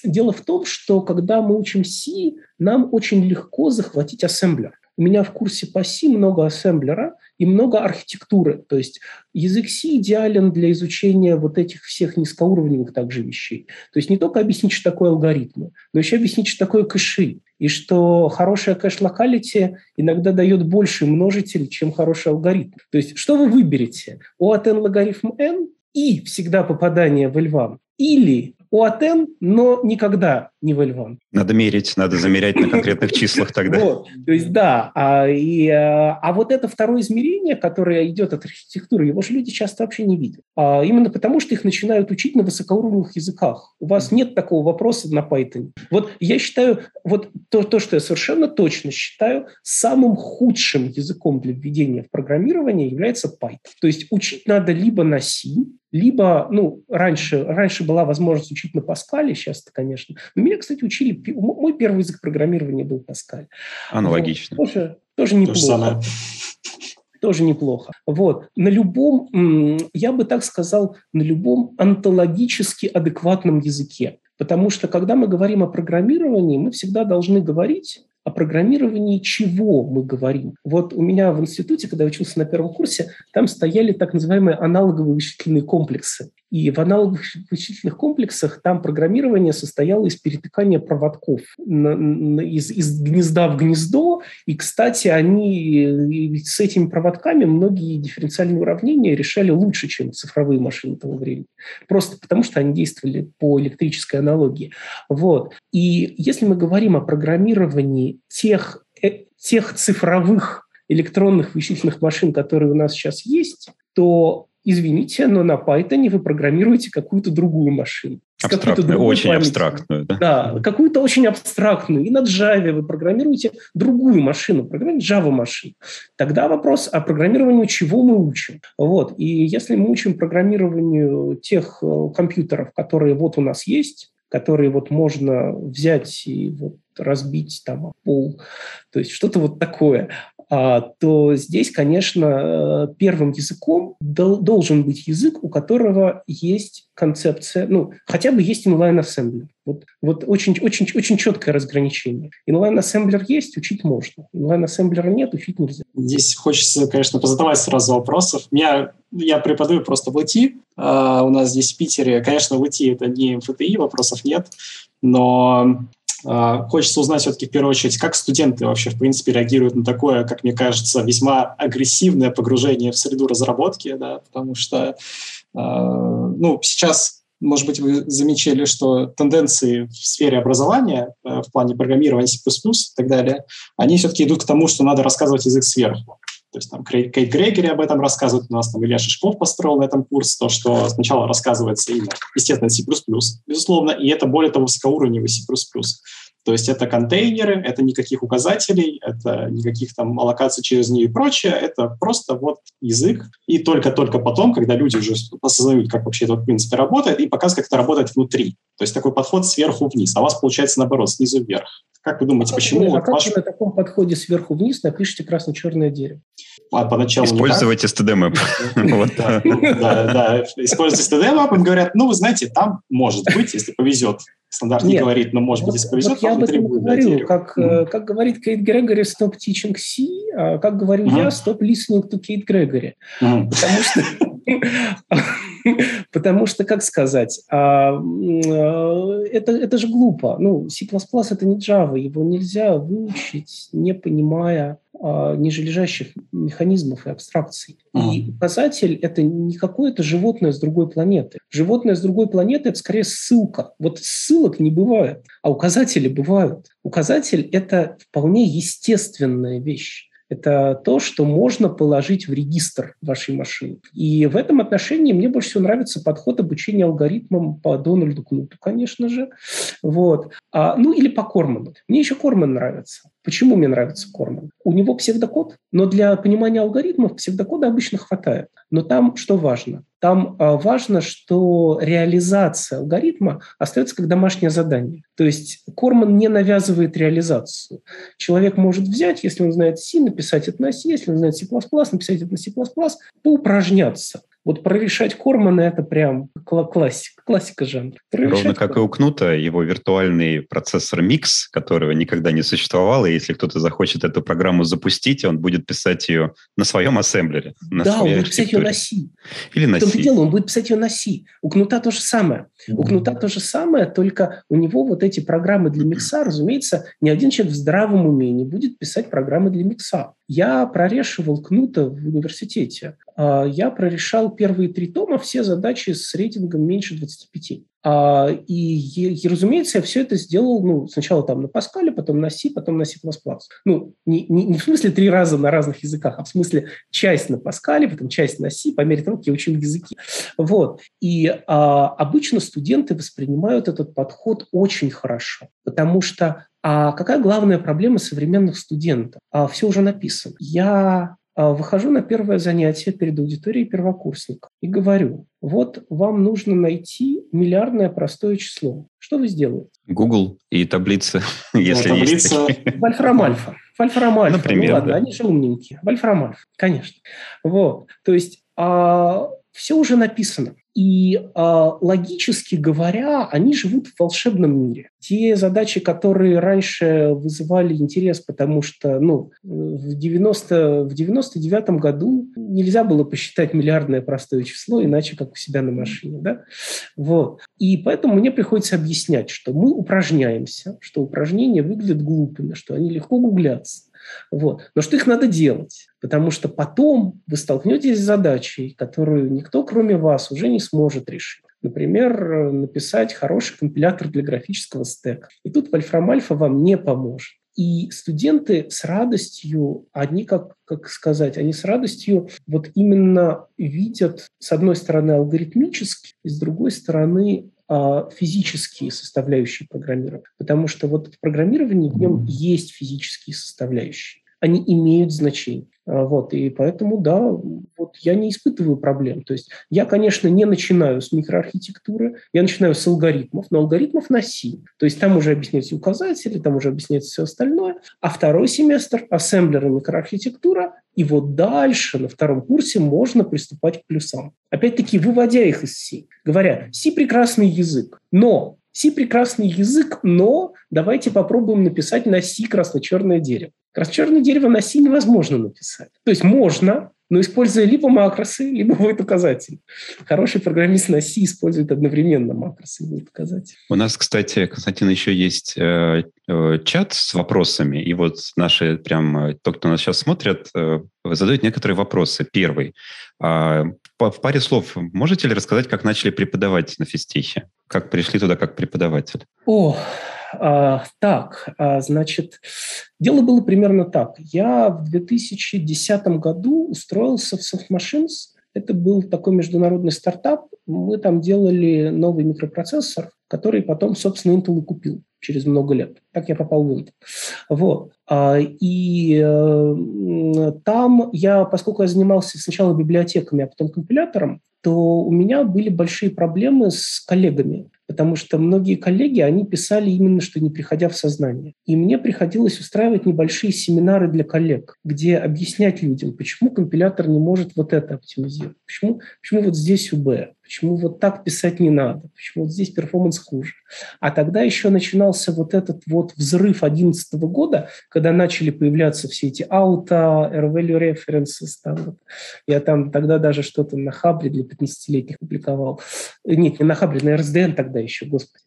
дело в том, что когда мы учим C, нам очень легко захватить ассемблер. У меня в курсе по C много ассемблера и много архитектуры. То есть язык C идеален для изучения вот этих всех низкоуровневых также вещей. То есть не только объяснить, что такое алгоритмы, но еще объяснить, что такое кэши. И что хорошая cache locality иногда дает больше множитель, чем хороший алгоритм. То есть что вы выберете? O от n логарифм n и всегда попадание в L1, или у O от n, но никогда не в L1. Надо мерить, надо замерять на конкретных числах тогда. Вот, то есть да, а, и, а, а вот это второе измерение, которое идет от архитектуры, его же люди часто вообще не видят. А, именно потому, что их начинают учить на высокоуровневых языках. У вас нет такого вопроса на Python. Вот я считаю, вот то, то, что я совершенно точно считаю, самым худшим языком для введения в программирование является Python. То есть учить надо либо на C, либо, ну, раньше, раньше была возможность учить на Паскале, сейчас конечно. Но меня, кстати, учили, мой первый язык программирования был Паскаль. Аналогично. Вот, тоже, тоже неплохо. тоже неплохо. Вот. На любом, я бы так сказал, на любом онтологически адекватном языке. Потому что, когда мы говорим о программировании, мы всегда должны говорить о программировании чего мы говорим. Вот у меня в институте, когда я учился на первом курсе, там стояли так называемые аналоговые вычислительные комплексы. И в аналоговых вычислительных комплексах там программирование состояло из перетыкания проводков из, из гнезда в гнездо. И, кстати, они с этими проводками многие дифференциальные уравнения решали лучше, чем цифровые машины того времени. Просто потому, что они действовали по электрической аналогии. Вот. И если мы говорим о программировании тех, э, тех цифровых электронных вычислительных машин, которые у нас сейчас есть, то извините, но на Python вы программируете какую-то другую машину. Абстрактную, очень памятью. абстрактную. Да, да какую-то очень абстрактную. И на Java вы программируете другую машину, программируете Java-машину. Тогда вопрос, а программированию чего мы учим? Вот. И если мы учим программированию тех э, компьютеров, которые вот у нас есть, которые вот можно взять и вот разбить там пол, то есть что-то вот такое, то здесь, конечно, первым языком должен быть язык, у которого есть концепция, ну, хотя бы есть inline-ассемблер. Вот, вот очень, очень, очень четкое разграничение. Inline-ассемблер есть, учить можно. Inline-ассемблера нет, учить нельзя. Здесь хочется, конечно, позадавать сразу вопросов. Меня, я преподаю просто в ИТ. А, у нас здесь в Питере, конечно, в ИТ это не МФТИ, вопросов нет, но а, хочется узнать все-таки в первую очередь, как студенты вообще, в принципе, реагируют на такое, как мне кажется, весьма агрессивное погружение в среду разработки, да, потому что, а, ну, сейчас может быть, вы замечали, что тенденции в сфере образования, э, в плане программирования C++ и так далее, они все-таки идут к тому, что надо рассказывать язык сверху. То есть там Кейт Грегори об этом рассказывает, у нас там Илья Шишков построил на этом курс, то, что сначала рассказывается именно, естественно, C++, безусловно, и это более того высокоуровневый C++. То есть это контейнеры, это никаких указателей, это никаких там аллокаций через нее и прочее, это просто вот язык. И только-только потом, когда люди уже осознают, как вообще этот принцип работает, и показывают, как это работает внутри. То есть такой подход сверху вниз, а у вас получается наоборот, снизу вверх. Как вы думаете, а почему? Вот а как ваш... вы на таком подходе сверху вниз напишите красно-черное дерево? А поначалу. [LAUGHS] Да, да, используйте STD-мэп, и говорят, ну, вы знаете, там может быть, если повезет. Стандарт не говорит, но может быть, если повезет, я об этом говорю. Как, как говорит Кейт Грегори, stop teaching C, а как говорю я, stop listening to Кейт Грегори. Потому что [LAUGHS] [LAUGHS] Потому что, как сказать, а, а, это, это же глупо. Ну, C++ это не Java, его нельзя выучить, не понимая а, нижележащих механизмов и абстракций. И указатель – это не какое-то животное с другой планеты. Животное с другой планеты – это скорее ссылка. Вот ссылок не бывает, а указатели бывают. Указатель – это вполне естественная вещь это то, что можно положить в регистр вашей машины. И в этом отношении мне больше всего нравится подход обучения алгоритмам по Дональду Кнуту, конечно же. Вот. А, ну или по Корману. Мне еще Корман нравится. Почему мне нравится Корман? У него псевдокод, но для понимания алгоритмов псевдокода обычно хватает. Но там что важно? Там а, важно, что реализация алгоритма остается как домашнее задание. То есть Корман не навязывает реализацию. Человек может взять, если он знает C, написать это на C, если он знает C++, написать это на C++, поупражняться. Вот прорешать Кормана – это прям классика, классика жанра. Прорешать Ровно как и у Кнута, его виртуальный процессор Mix, которого никогда не существовало, и если кто-то захочет эту программу запустить, он будет писать ее на своем ассемблере. На да, он будет писать ее на C. Или на C. дело, он будет писать ее на C. У Кнута то же самое. У Кнута то же самое, только у него вот эти программы для микса, разумеется, ни один человек в здравом уме не будет писать программы для микса. Я прорешивал Кнута в университете. А, я прорешал первые три тома, все задачи с рейтингом меньше 25. А, и, и, разумеется, я все это сделал ну, сначала там на Паскале, потом на C, потом на C++. Ну, не, не, не в смысле три раза на разных языках, а в смысле часть на Паскале, потом часть на C, по мере того, как я учил языки. Вот. И а, обычно студенты воспринимают этот подход очень хорошо, потому что а какая главная проблема современных студентов? А, все уже написано. Я выхожу на первое занятие перед аудиторией первокурсника и говорю, вот вам нужно найти миллиардное простое число. Что вы сделаете? Google и таблицы, [LAUGHS] если таблица... есть. Вольфрам Альфа. Вольфрам Альфа. Например, ну ладно, да. они же умненькие. Вольфрам Альфа, конечно. Вот. То есть а, все уже написано. И э, логически говоря, они живут в волшебном мире. Те задачи, которые раньше вызывали интерес, потому что ну, в, 90, в 99 году нельзя было посчитать миллиардное простое число, иначе как у себя на машине. Да? Вот. И поэтому мне приходится объяснять, что мы упражняемся, что упражнения выглядят глупыми, что они легко гуглятся. Вот. Но что их надо делать? Потому что потом вы столкнетесь с задачей, которую никто, кроме вас, уже не сможет решить. Например, написать хороший компилятор для графического стека. И тут Вольфрам Альфа вам не поможет. И студенты с радостью, они, как, как сказать, они с радостью вот именно видят, с одной стороны, алгоритмически, и с другой стороны, физические составляющие программирования. Потому что вот в программировании в нем есть физические составляющие. Они имеют значение. А, вот, и поэтому, да, вот я не испытываю проблем. То есть я, конечно, не начинаю с микроархитектуры, я начинаю с алгоритмов, но алгоритмов на C. То есть там уже объясняются указатели, там уже объясняется все остальное. А второй семестр – ассемблер и микроархитектура. И вот дальше, на втором курсе, можно приступать к плюсам. Опять-таки, выводя их из C. Говоря, C – прекрасный язык, но C – прекрасный язык, но давайте попробуем написать на C красно-черное дерево. Красно-черное дерево на C невозможно написать. То есть можно, но используя либо макросы, либо будет указатель. Хороший программист на C использует одновременно макросы и будет указатель. У нас, кстати, Константин, еще есть э, э, чат с вопросами, и вот наши прям, э, тот, кто нас сейчас смотрит, э, задают некоторые вопросы. Первый. Э, в паре слов можете ли рассказать, как начали преподавать на физтехе? Как пришли туда как преподаватель? О, а, так, а, значит, дело было примерно так. Я в 2010 году устроился в Softmachines. Это был такой международный стартап. Мы там делали новый микропроцессор, который потом, собственно, Intel и купил. через много лет. Так я попал в Intel. Вот. А, и э, там я, поскольку я занимался сначала библиотеками, а потом компилятором, то у меня были большие проблемы с коллегами потому что многие коллеги, они писали именно, что не приходя в сознание. И мне приходилось устраивать небольшие семинары для коллег, где объяснять людям, почему компилятор не может вот это оптимизировать, почему, почему вот здесь УБ, почему вот так писать не надо, почему вот здесь перформанс хуже. А тогда еще начинался вот этот вот взрыв 2011 года, когда начали появляться все эти ауто, R-value references. Там вот. Я там тогда даже что-то на Хабре для 15-летних публиковал. Нет, не на Хабре, на RSDN тогда еще, господи.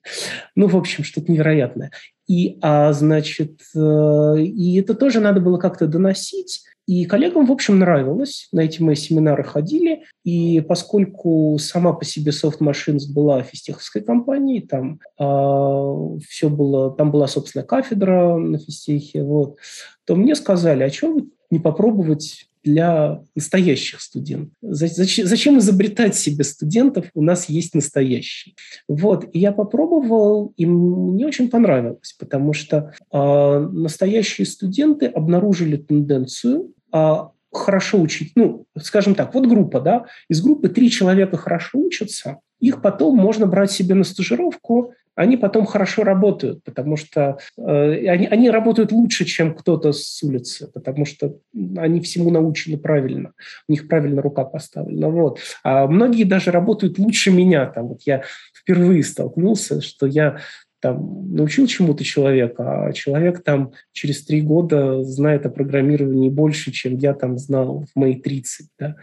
Ну, в общем, что-то невероятное. И, а, значит, э, и это тоже надо было как-то доносить. И коллегам, в общем, нравилось. На эти мои семинары ходили. И поскольку сама по себе Soft Machines была физтеховской компанией, там э, все было, там была, собственно, кафедра на физтехе, вот, то мне сказали, а вы не попробовать для настоящих студентов. Зачем, зачем изобретать себе студентов? У нас есть настоящие. Вот, и я попробовал, и мне очень понравилось, потому что э, настоящие студенты обнаружили тенденцию э, хорошо учить. Ну, скажем так, вот группа, да, из группы три человека хорошо учатся, их потом можно брать себе на стажировку, они потом хорошо работают, потому что э, они, они работают лучше, чем кто-то с улицы, потому что они всему научены правильно, у них правильно рука поставлена. Вот. А многие даже работают лучше меня. Там, вот я впервые столкнулся, что я там, научил чему-то человека, а человек там через три года знает о программировании больше, чем я там знал в мои 30. Да?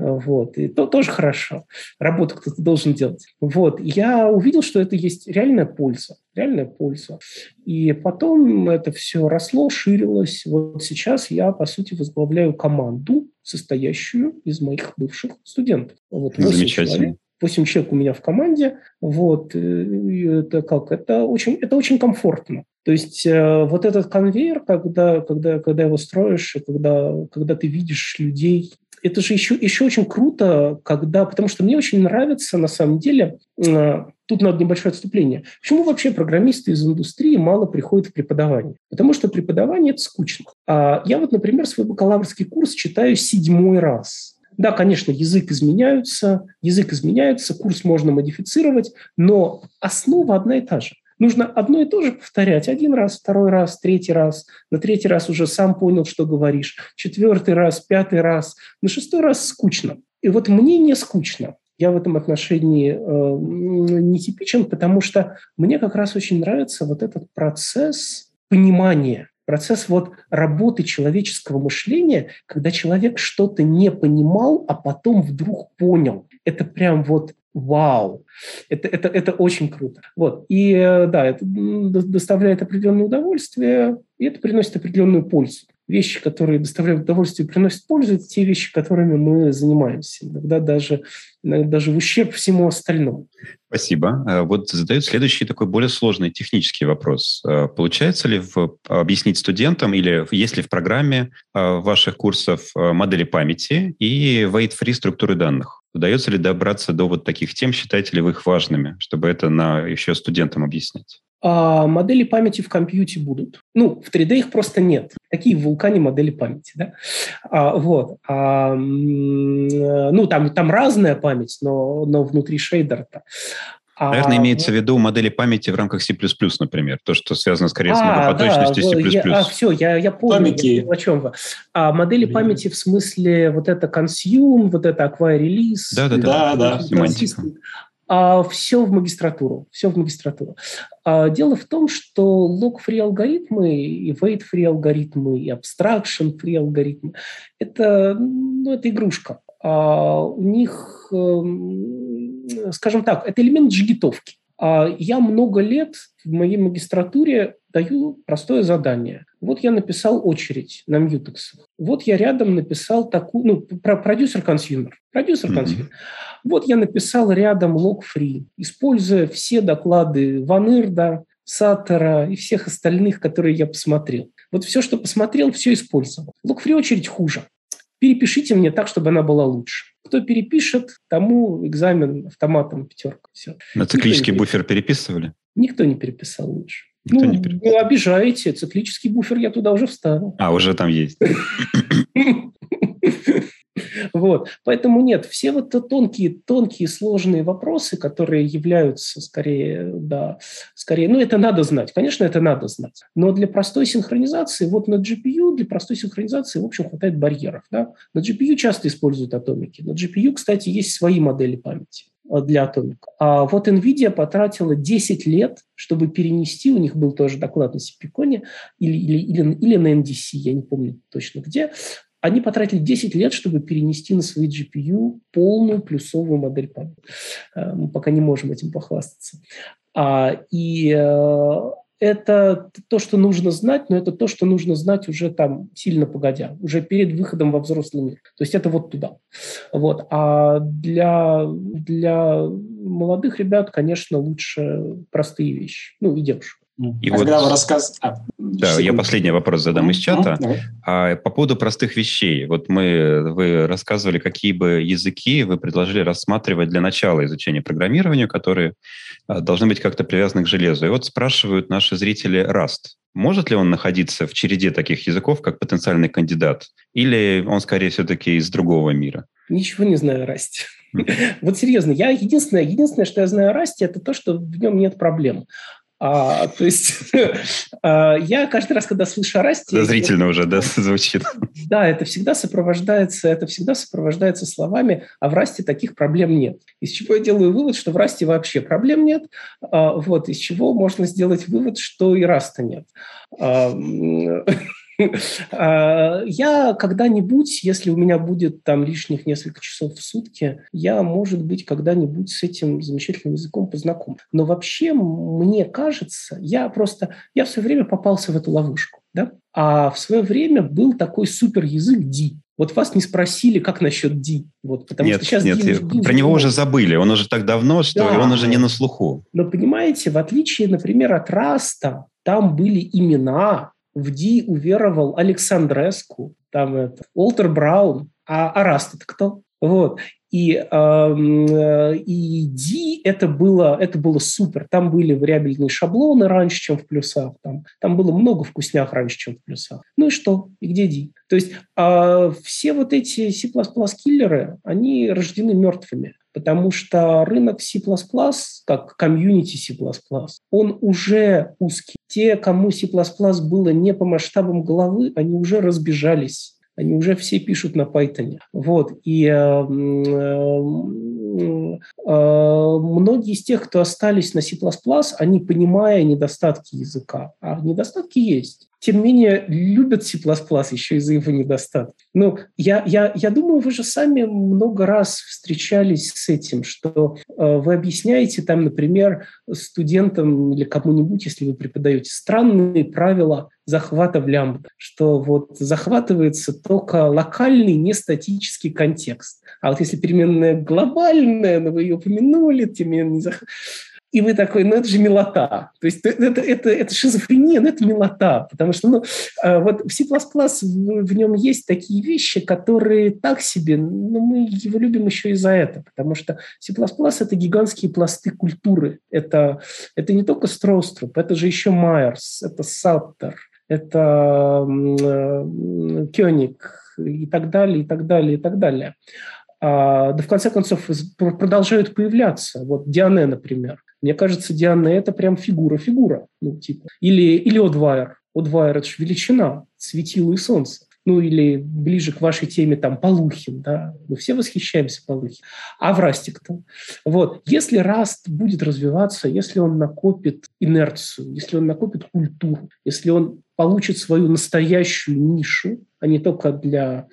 Вот. И то тоже хорошо. Работу кто-то должен делать. Вот. Я увидел, что это есть реальная польза. Реальная польза. И потом это все росло, ширилось. Вот сейчас я, по сути, возглавляю команду, состоящую из моих бывших студентов. Вот Замечательно. Человек. 8 человек у меня в команде. Вот. И это как? Это очень, это очень комфортно. То есть э, вот этот конвейер, когда, когда, когда его строишь, и когда, когда ты видишь людей, это же еще, еще очень круто, когда, потому что мне очень нравится, на самом деле, э, тут надо небольшое отступление. Почему вообще программисты из индустрии мало приходят в преподавание? Потому что преподавание – это скучно. А я вот, например, свой бакалаврский курс читаю седьмой раз. Да, конечно, язык изменяется, язык изменяется, курс можно модифицировать, но основа одна и та же. Нужно одно и то же повторять один раз, второй раз, третий раз. На третий раз уже сам понял, что говоришь. Четвертый раз, пятый раз. На шестой раз скучно. И вот мне не скучно. Я в этом отношении э, нетипичен, потому что мне как раз очень нравится вот этот процесс понимания процесс вот работы человеческого мышления, когда человек что-то не понимал, а потом вдруг понял. Это прям вот вау. Это, это, это очень круто. Вот. И э, да, это доставляет определенное удовольствие, и это приносит определенную пользу. Вещи, которые доставляют удовольствие и приносят пользу, это те вещи, которыми мы занимаемся. Иногда даже, иногда даже в ущерб всему остальному. Спасибо. Э, вот задают следующий такой более сложный технический вопрос. Э, получается ли в, объяснить студентам или есть ли в программе ваших курсов модели памяти и weight-free структуры данных? Удается ли добраться до вот таких тем, считаете ли вы их важными, чтобы это на еще студентам объяснять? А модели памяти в компьюте будут. Ну, в 3D их просто нет. Такие в вулкане модели памяти, да? А, вот. А, ну, там, там разная память, но, но внутри шейдера-то. Наверное, а, имеется в виду модели памяти в рамках C++, например, то, что связано скорее а, с многопоточностью да, C++. Я, а, все, я, я помню, я, о чем вы. А модели mm. памяти в смысле вот это consume, вот это acquire release. Да, да, да. да, да. Семантика. А, все в магистратуру, все в магистратуру. А, дело в том, что log-free алгоритмы, и weight-free алгоритмы, и abstraction-free алгоритмы – это, ну, это игрушка. А, у них эм, скажем так, это элемент джигитовки. А я много лет в моей магистратуре даю простое задание. Вот я написал очередь на мьютекс. Вот я рядом написал такую, ну, про producer-consumer. Producer-consumer. Mm-hmm. Вот я написал рядом lock-free, используя все доклады Ванырда, Саттера и всех остальных, которые я посмотрел. Вот все, что посмотрел, все использовал. Lock-free очередь хуже перепишите мне так, чтобы она была лучше. Кто перепишет, тому экзамен автоматом пятерка. Все. На циклический буфер переписывали? Никто не переписал лучше. Никто ну, не вы обижаете. Циклический буфер я туда уже вставил. А, уже там есть. [LAUGHS] Вот. Поэтому нет, все вот тонкие, тонкие, сложные вопросы, которые являются скорее, да, скорее, ну, это надо знать. Конечно, это надо знать. Но для простой синхронизации, вот на GPU, для простой синхронизации, в общем, хватает барьеров. Да? На GPU часто используют атомики. На GPU, кстати, есть свои модели памяти э, для атомика. А вот NVIDIA потратила 10 лет, чтобы перенести, у них был тоже доклад на Сипиконе или, или, или, или на NDC, я не помню точно где, они потратили 10 лет, чтобы перенести на свои GPU полную плюсовую модель памяти. Э, мы пока не можем этим похвастаться. А, и э, это то, что нужно знать, но это то, что нужно знать уже там сильно погодя, уже перед выходом во взрослый мир. То есть это вот туда. Вот. А для, для молодых ребят, конечно, лучше простые вещи. Ну, и девушек. И Когда вот, вы рассказ... а, да, секунду. я последний вопрос задам из чата. А, по поводу простых вещей. Вот мы, вы рассказывали, какие бы языки вы предложили рассматривать для начала изучения программирования, которые а, должны быть как-то привязаны к железу. И вот спрашивают наши зрители Rust. Может ли он находиться в череде таких языков, как потенциальный кандидат? Или он, скорее, все-таки из другого мира? Ничего не знаю о Расте. [LAUGHS] Вот серьезно, я единственное, единственное, что я знаю о Расте, это то, что в нем нет проблем. А, то есть [LAUGHS] а, я каждый раз, когда слышу о расте... Подозрительно уже, да, [LAUGHS] звучит. Да, это всегда сопровождается, это всегда сопровождается словами, а в расте таких проблем нет. Из чего я делаю вывод, что в расте вообще проблем нет, а, вот, из чего можно сделать вывод, что и раста нет. [LAUGHS] [LAUGHS] А, я когда-нибудь, если у меня будет там лишних несколько часов в сутки, я, может быть, когда-нибудь с этим замечательным языком познакомлюсь. Но вообще, мне кажется, я просто, я все время попался в эту ловушку. Да? А в свое время был такой супер язык D. Вот вас не спросили, как насчет D. Вот, потому нет, что сейчас нет, D, D, про него уже забыли. Он уже так давно, что да, он уже не на слуху. Но понимаете, в отличие, например, от Rust, там были имена, в D уверовал Александреску, там это, Уолтер Брайт, а а Rust это кто? Вот. И, э, и D это было, это было супер. Там были вариабельные шаблоны раньше, чем в плюсах. Там, там было много вкуснях раньше, чем в плюсах. Ну и что? И где D? То есть э, все вот эти C++-киллеры, они рождены мертвыми потому что рынок C++, как комьюнити C++, он уже узкий. Те, кому C++ было не по масштабам головы, они уже разбежались они уже все пишут на Python. Вот. И э, э, э, многие из тех, кто остались на C++, они, понимая недостатки языка, а недостатки есть, тем не менее любят C++ еще из-за его недостатков. Ну, я, я, я думаю, вы же сами много раз встречались с этим, что э, вы объясняете там, например, студентам или кому-нибудь, если вы преподаете, странные правила захвата в лямбда, что вот захватывается только локальный, не статический контекст. А вот если переменная глобальная, но вы ее упомянули, тем не менее и вы такой, ну это же милота. То есть это, это, это шизофрения, но это милота. Потому что ну, а, вот в C++ в, в нем есть такие вещи, которые так себе, но мы его любим еще и за это. Потому что C++ – это гигантские пласты культуры. Это, это не только Строуструп, это же еще Майерс, это Саттер, это э, Кёник и так далее, и так далее, и так далее. А, да в конце концов продолжают появляться. Вот Диане, например. Мне кажется, Диана это прям фигура-фигура. Ну, типа. Или, или Одвайер. Одвайер – это же величина, светило и солнце. Ну, или ближе к вашей теме, там, Полухин, да, мы все восхищаемся Полухин. А в Растик-то? Вот, если Раст будет развиваться, если он накопит инерцию, если он накопит культуру, если он получит свою настоящую нишу, а не только для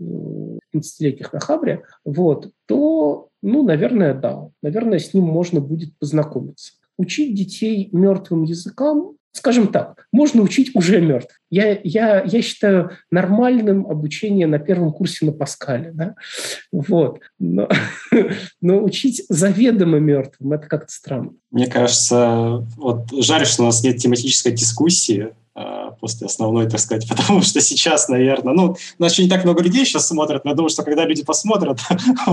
15-летних на Хабре, вот, то, ну, наверное, да. Наверное, с ним можно будет познакомиться. Учить детей мертвым языкам, скажем так, можно учить уже мертв. Я, я, я считаю нормальным обучение на первом курсе на Паскале. Да? Вот. Но, [LAUGHS] но учить заведомо мертвым – это как-то странно. Мне кажется, вот жаль, что у нас нет тематической дискуссии, после основной, так сказать, [LAUGHS] потому что сейчас, наверное, ну, нас еще не так много людей сейчас смотрят, но я думаю, что когда люди посмотрят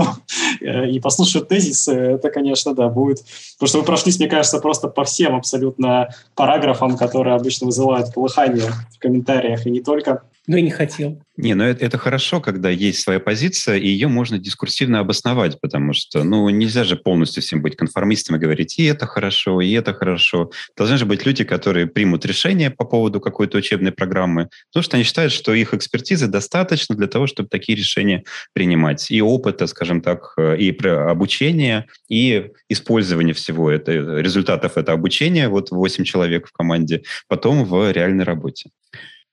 [LAUGHS] и послушают тезисы, это, конечно, да, будет... Потому что вы прошлись, мне кажется, просто по всем абсолютно параграфам, которые обычно вызывают колыхание в комментариях, и не только. Но я не хотел. Не, ну это, это хорошо, когда есть своя позиция, и ее можно дискурсивно обосновать, потому что, ну, нельзя же полностью всем быть конформистами и говорить, и это хорошо, и это хорошо. Должны же быть люди, которые примут решение по поводу какой-то учебной программы, потому что они считают, что их экспертизы достаточно для того, чтобы такие решения принимать. И опыта, скажем так, и обучения, и использования всего это, результатов этого обучения, вот 8 человек в команде, потом в реальной работе.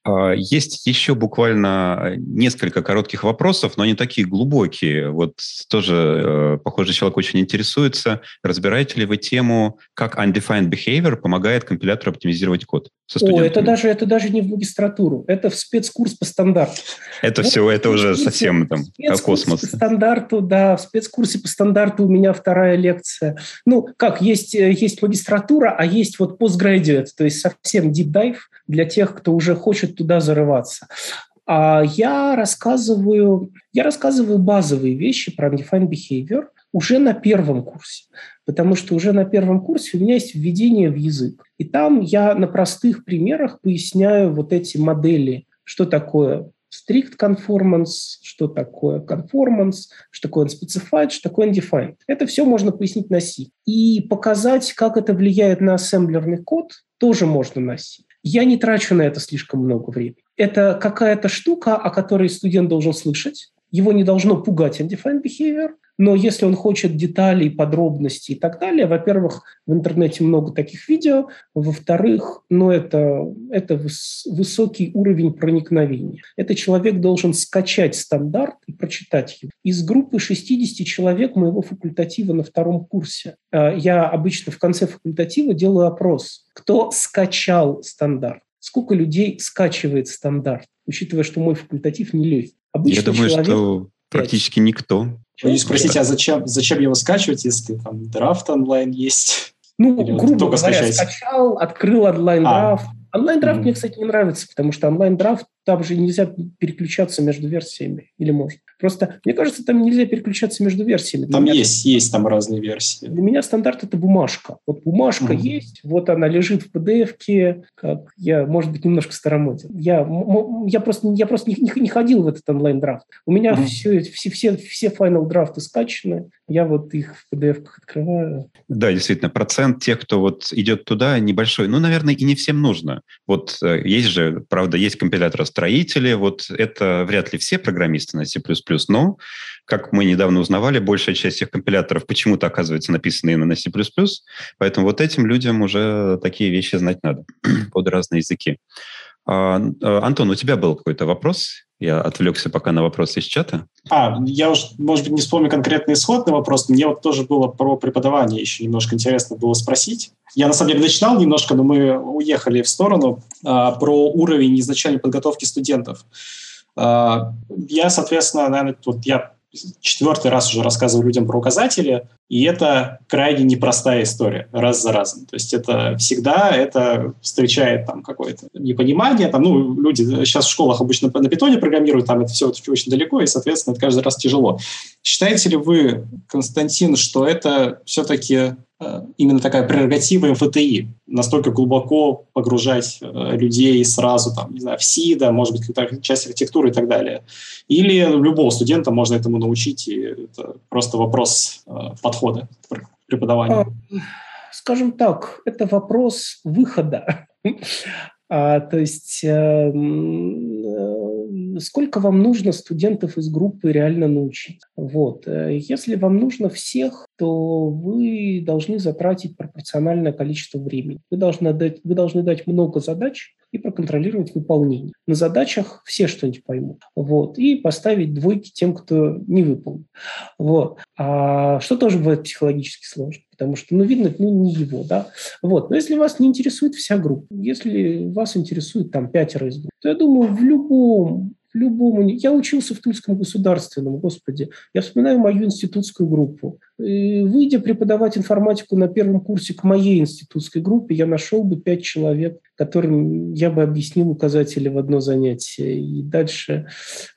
А, есть еще буквально несколько коротких вопросов, но они такие глубокие. Вот тоже, э, похоже, человек очень интересуется. Разбираете ли вы тему, как undefined behavior помогает компилятору оптимизировать код? О, это даже, это даже не в магистратуру, это в спецкурс по стандарту. Это вот все, это уже совсем там космос. По стандарту, да, в спецкурсе по стандарту у меня вторая лекция. Ну, как, есть, э, есть магистратура, а есть вот postgraduate, то есть совсем deep dive для тех, кто уже хочет туда зарываться. А я рассказываю, я рассказываю базовые вещи про undefined behavior уже на первом курсе, потому что уже на первом курсе у меня есть введение в язык. И там я на простых примерах поясняю вот эти модели, что такое strict conformance, что такое conformance, что такое unspecified, что такое undefined. Это все можно пояснить на C. И показать, как это влияет на ассемблерный код, тоже можно на C. Я не трачу на это слишком много времени. Это какая-то штука, о которой студент должен слышать. Его не должно пугать undefined behavior, но если он хочет деталей, подробностей и так далее, во-первых, в интернете много таких видео, во-вторых, ну, это, это выс- высокий уровень проникновения. Это человек должен скачать стандарт и прочитать его. Из группы 60 человек моего факультатива на втором курсе э, я обычно в конце факультатива делаю опрос кто скачал стандарт, сколько людей скачивает стандарт, учитывая, что мой факультатив не легкий. Я думаю, что практически никто. Вы спросите, а зачем, зачем его скачивать, если там драфт онлайн есть? Ну, Или грубо говоря, скачать? скачал, открыл онлайн-драфт, а. Онлайн-драфт mm-hmm. мне, кстати, не нравится, потому что онлайн-драфт, там же нельзя переключаться между версиями. Или может? Просто, мне кажется, там нельзя переключаться между версиями. Для там меня, есть, есть там разные версии. Для меня стандарт – это бумажка. Вот бумажка mm-hmm. есть, вот она лежит в PDF-ке, как я, может быть, немножко старомоден. Я, я просто, я просто не, не, не ходил в этот онлайн-драфт. У меня mm-hmm. все, все, все, все final драфты скачаны, я вот их в PDF открываю. Да, действительно, процент тех, кто вот идет туда, небольшой. Ну, наверное, и не всем нужно. Вот э, есть же, правда, есть компилятор-строители, вот это вряд ли все программисты на C++, но, как мы недавно узнавали, большая часть их компиляторов почему-то оказывается написаны на C++, поэтому вот этим людям уже такие вещи знать надо [CLEARS THROAT] под разные языки. А, э, Антон, у тебя был какой-то вопрос? Я отвлекся пока на вопросы из чата. А, я уж, может быть, не вспомню конкретный исходный вопрос, мне вот тоже было про преподавание еще немножко интересно было спросить. Я, на самом деле, начинал немножко, но мы уехали в сторону а, про уровень изначальной подготовки студентов. А, я, соответственно, наверное, тут я четвертый раз уже рассказываю людям про указатели, и это крайне непростая история, раз за разом. То есть это всегда это встречает там какое-то непонимание. Там, ну, люди сейчас в школах обычно на питоне программируют, там это все очень далеко, и, соответственно, это каждый раз тяжело. Считаете ли вы, Константин, что это все-таки именно такая прерогатива МФТИ, настолько глубоко погружать э, людей сразу, там, не знаю, в СИДа, может быть, какая-то часть архитектуры и так далее. Или любого студента можно этому научить, и это просто вопрос э, подхода к преподаванию. А, скажем так, это вопрос выхода. [LAUGHS] А, то есть э, сколько вам нужно студентов из группы реально научить? Вот. Если вам нужно всех, то вы должны затратить пропорциональное количество времени. Вы должны дать, вы должны дать много задач и проконтролировать выполнение. На задачах все что-нибудь поймут. Вот. И поставить двойки тем, кто не выполнил. Вот. А что тоже бывает психологически сложно, потому что, ну, видно, ну, не его, да. Вот. Но если вас не интересует вся группа, если вас интересует там пятеро из группы, то я думаю, в любом любому... Я учился в Тульском государственном, господи. Я вспоминаю мою институтскую группу. И, выйдя преподавать информатику на первом курсе к моей институтской группе, я нашел бы пять человек, которым я бы объяснил указатели в одно занятие. И дальше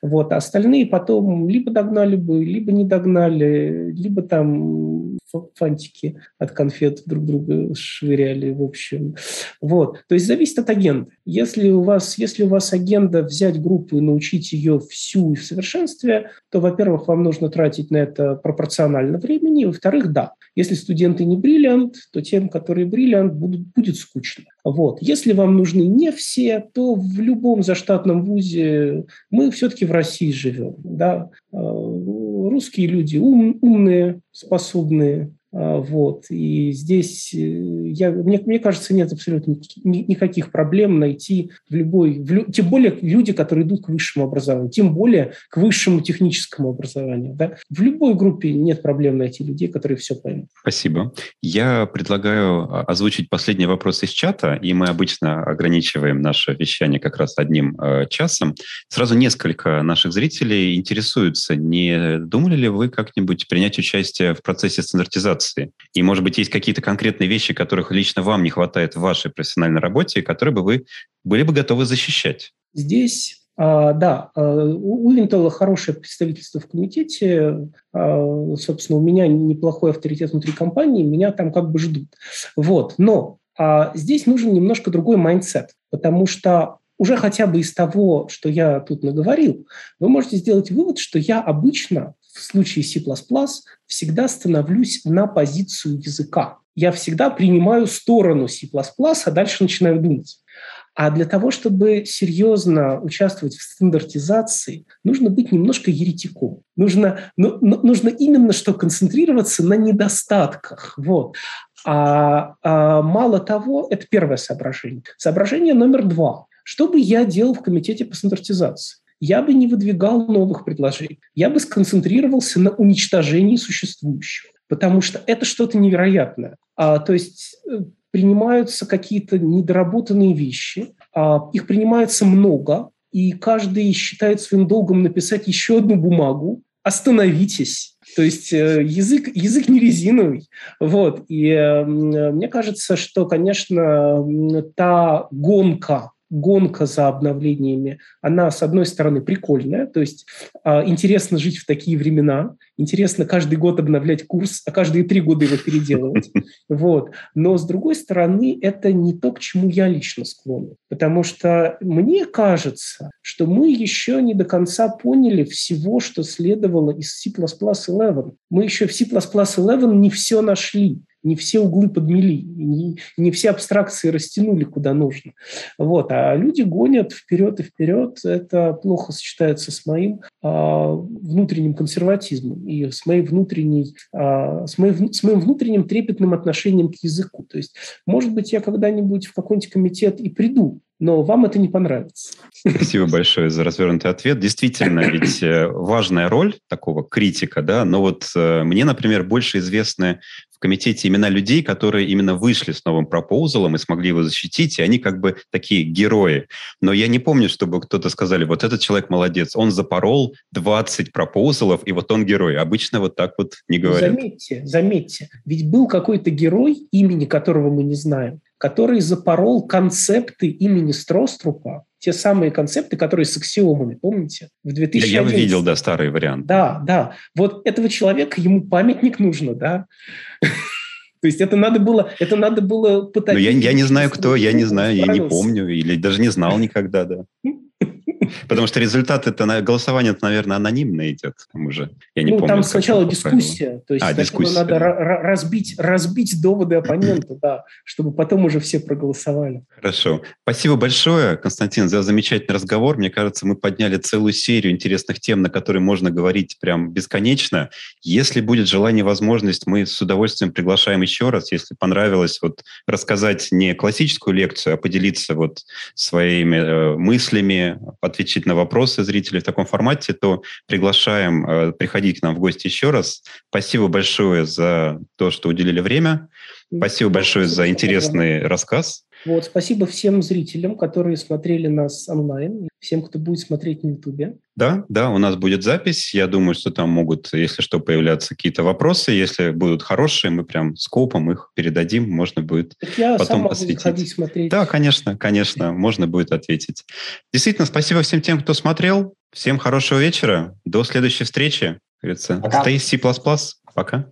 вот. А остальные потом либо догнали бы, либо не догнали, либо там фантики от конфет друг друга швыряли, в общем. Вот. То есть зависит от агенды. Если у вас, если у вас агенда взять группу и научить ее всю и в совершенстве, то, во-первых, вам нужно тратить на это пропорционально времени, во-вторых, да, если студенты не бриллиант, то тем, которые бриллиант, будут, будет скучно. Вот. Если вам нужны не все, то в любом заштатном вузе мы все-таки в России живем. Да? А, русские люди ум, умные, способные, вот. И здесь э, я, мне, мне кажется, нет абсолютно никаких проблем найти в любой... В, тем более люди, которые идут к высшему образованию, тем более к высшему техническому образованию. Да? В любой группе нет проблем найти людей, которые все поймут. Спасибо. Я предлагаю а, озвучить последний вопрос из чата, и мы обычно ограничиваем наше вещание как раз одним э, часом. Сразу несколько наших зрителей интересуются, не думали ли вы как-нибудь принять участие в процессе стандартизации мотивации. И, может быть, есть какие-то конкретные вещи, которых лично вам не хватает в вашей профессиональной работе, которые бы вы были бы готовы защищать? Здесь а, да, а, у Intel хорошее представительство в комитете. А, собственно, у меня неплохой авторитет внутри компании, меня там как бы ждут. Вот. Но здесь нужен немножко другой mindset, потому что уже хотя бы из того, что я тут наговорил, вы можете сделать вывод, что я обычно в случае C++ всегда становлюсь на позицию языка. Я всегда принимаю сторону C++, а дальше начинаю думать. А для того, чтобы серьезно участвовать в стандартизации, нужно быть немножко еретиком. Нужно, ну, ну, нужно именно что концентрироваться на недостатках. Вот. А, а мало того, это первое соображение. Соображение номер два. Что бы я делал в комитете по стандартизации? Я бы не выдвигал новых предложений. Я бы сконцентрировался на уничтожении существующего, потому что это что-то невероятное. А, то есть э, принимаются какие-то недоработанные вещи, а, их принимается много, и каждый считает своим долгом написать еще одну бумагу. Остановитесь. То есть э, язык, язык не резиновый. Вот. И э, мне кажется, что, конечно, та гонка гонка за обновлениями, она, с одной стороны, прикольная, то есть э, интересно жить в такие времена, интересно каждый год обновлять курс, а каждые три года его переделывать. [LAUGHS] Вот. Но, с другой стороны, это не то, к чему я лично склонен. Потому что мне кажется, что мы еще не до конца поняли всего, что следовало из C++11. Мы еще в C++11 не все нашли не все углы подмели, не, не все абстракции растянули куда нужно. Вот. А люди гонят вперед и вперед. Это плохо сочетается с моим а, внутренним консерватизмом и с, моей внутренней, а, с, моим, с моим внутренним трепетным отношением к языку. То есть, может быть, я когда-нибудь в какой-нибудь комитет и приду, но вам это не понравится. Спасибо большое за развернутый ответ. Действительно, ведь э, важная роль такого критика, да, но вот э, мне, например, больше известны комитете имена людей, которые именно вышли с новым пропоузалом и смогли его защитить, и они как бы такие герои. Но я не помню, чтобы кто-то сказали, вот этот человек молодец, он запорол 20 пропоузалов, и вот он герой. Обычно вот так вот не ну, говорят. Заметьте, заметьте, ведь был какой-то герой, имени которого мы не знаем, который запорол концепты имени Строструпа, те самые концепты, которые с аксиомами, помните? В 2011... Я, я видел, да, старый вариант. Да, да. Вот этого человека, ему памятник нужно, да? [LAUGHS] То есть это надо было, это надо было пытаться... Но я, я не знаю, кто, я не знаю, я не помню, или даже не знал никогда, да. [LAUGHS] Потому что результат это голосование, это, наверное, анонимно идет. Там уже. Я не ну, помню, там сначала дискуссия. То есть а, дискуссия. надо разбить, разбить доводы оппонента, [CLEARS THROAT] да, чтобы потом уже все проголосовали. Хорошо. Спасибо большое, Константин, за замечательный разговор. Мне кажется, мы подняли целую серию интересных тем, на которые можно говорить прям бесконечно. Если будет желание, возможность, мы с удовольствием приглашаем еще раз. Если понравилось вот рассказать не классическую лекцию, а поделиться вот своими э, мыслями, отвечать на вопросы зрителей в таком формате, то приглашаем э, приходить к нам в гости еще раз. Спасибо большое за то, что уделили время. Спасибо большое за интересный рассказ. Вот, спасибо всем зрителям, которые смотрели нас онлайн, всем, кто будет смотреть на Ютубе. Да, да, у нас будет запись. Я думаю, что там могут, если что, появляться какие-то вопросы. Если будут хорошие, мы прям скопом их передадим, можно будет так я потом сам осветить. ходить смотреть. Да, конечно, конечно, можно будет ответить. Действительно, спасибо всем тем, кто смотрел. Всем хорошего вечера. До следующей встречи. Говорится, Пока. Stay C++. Пока.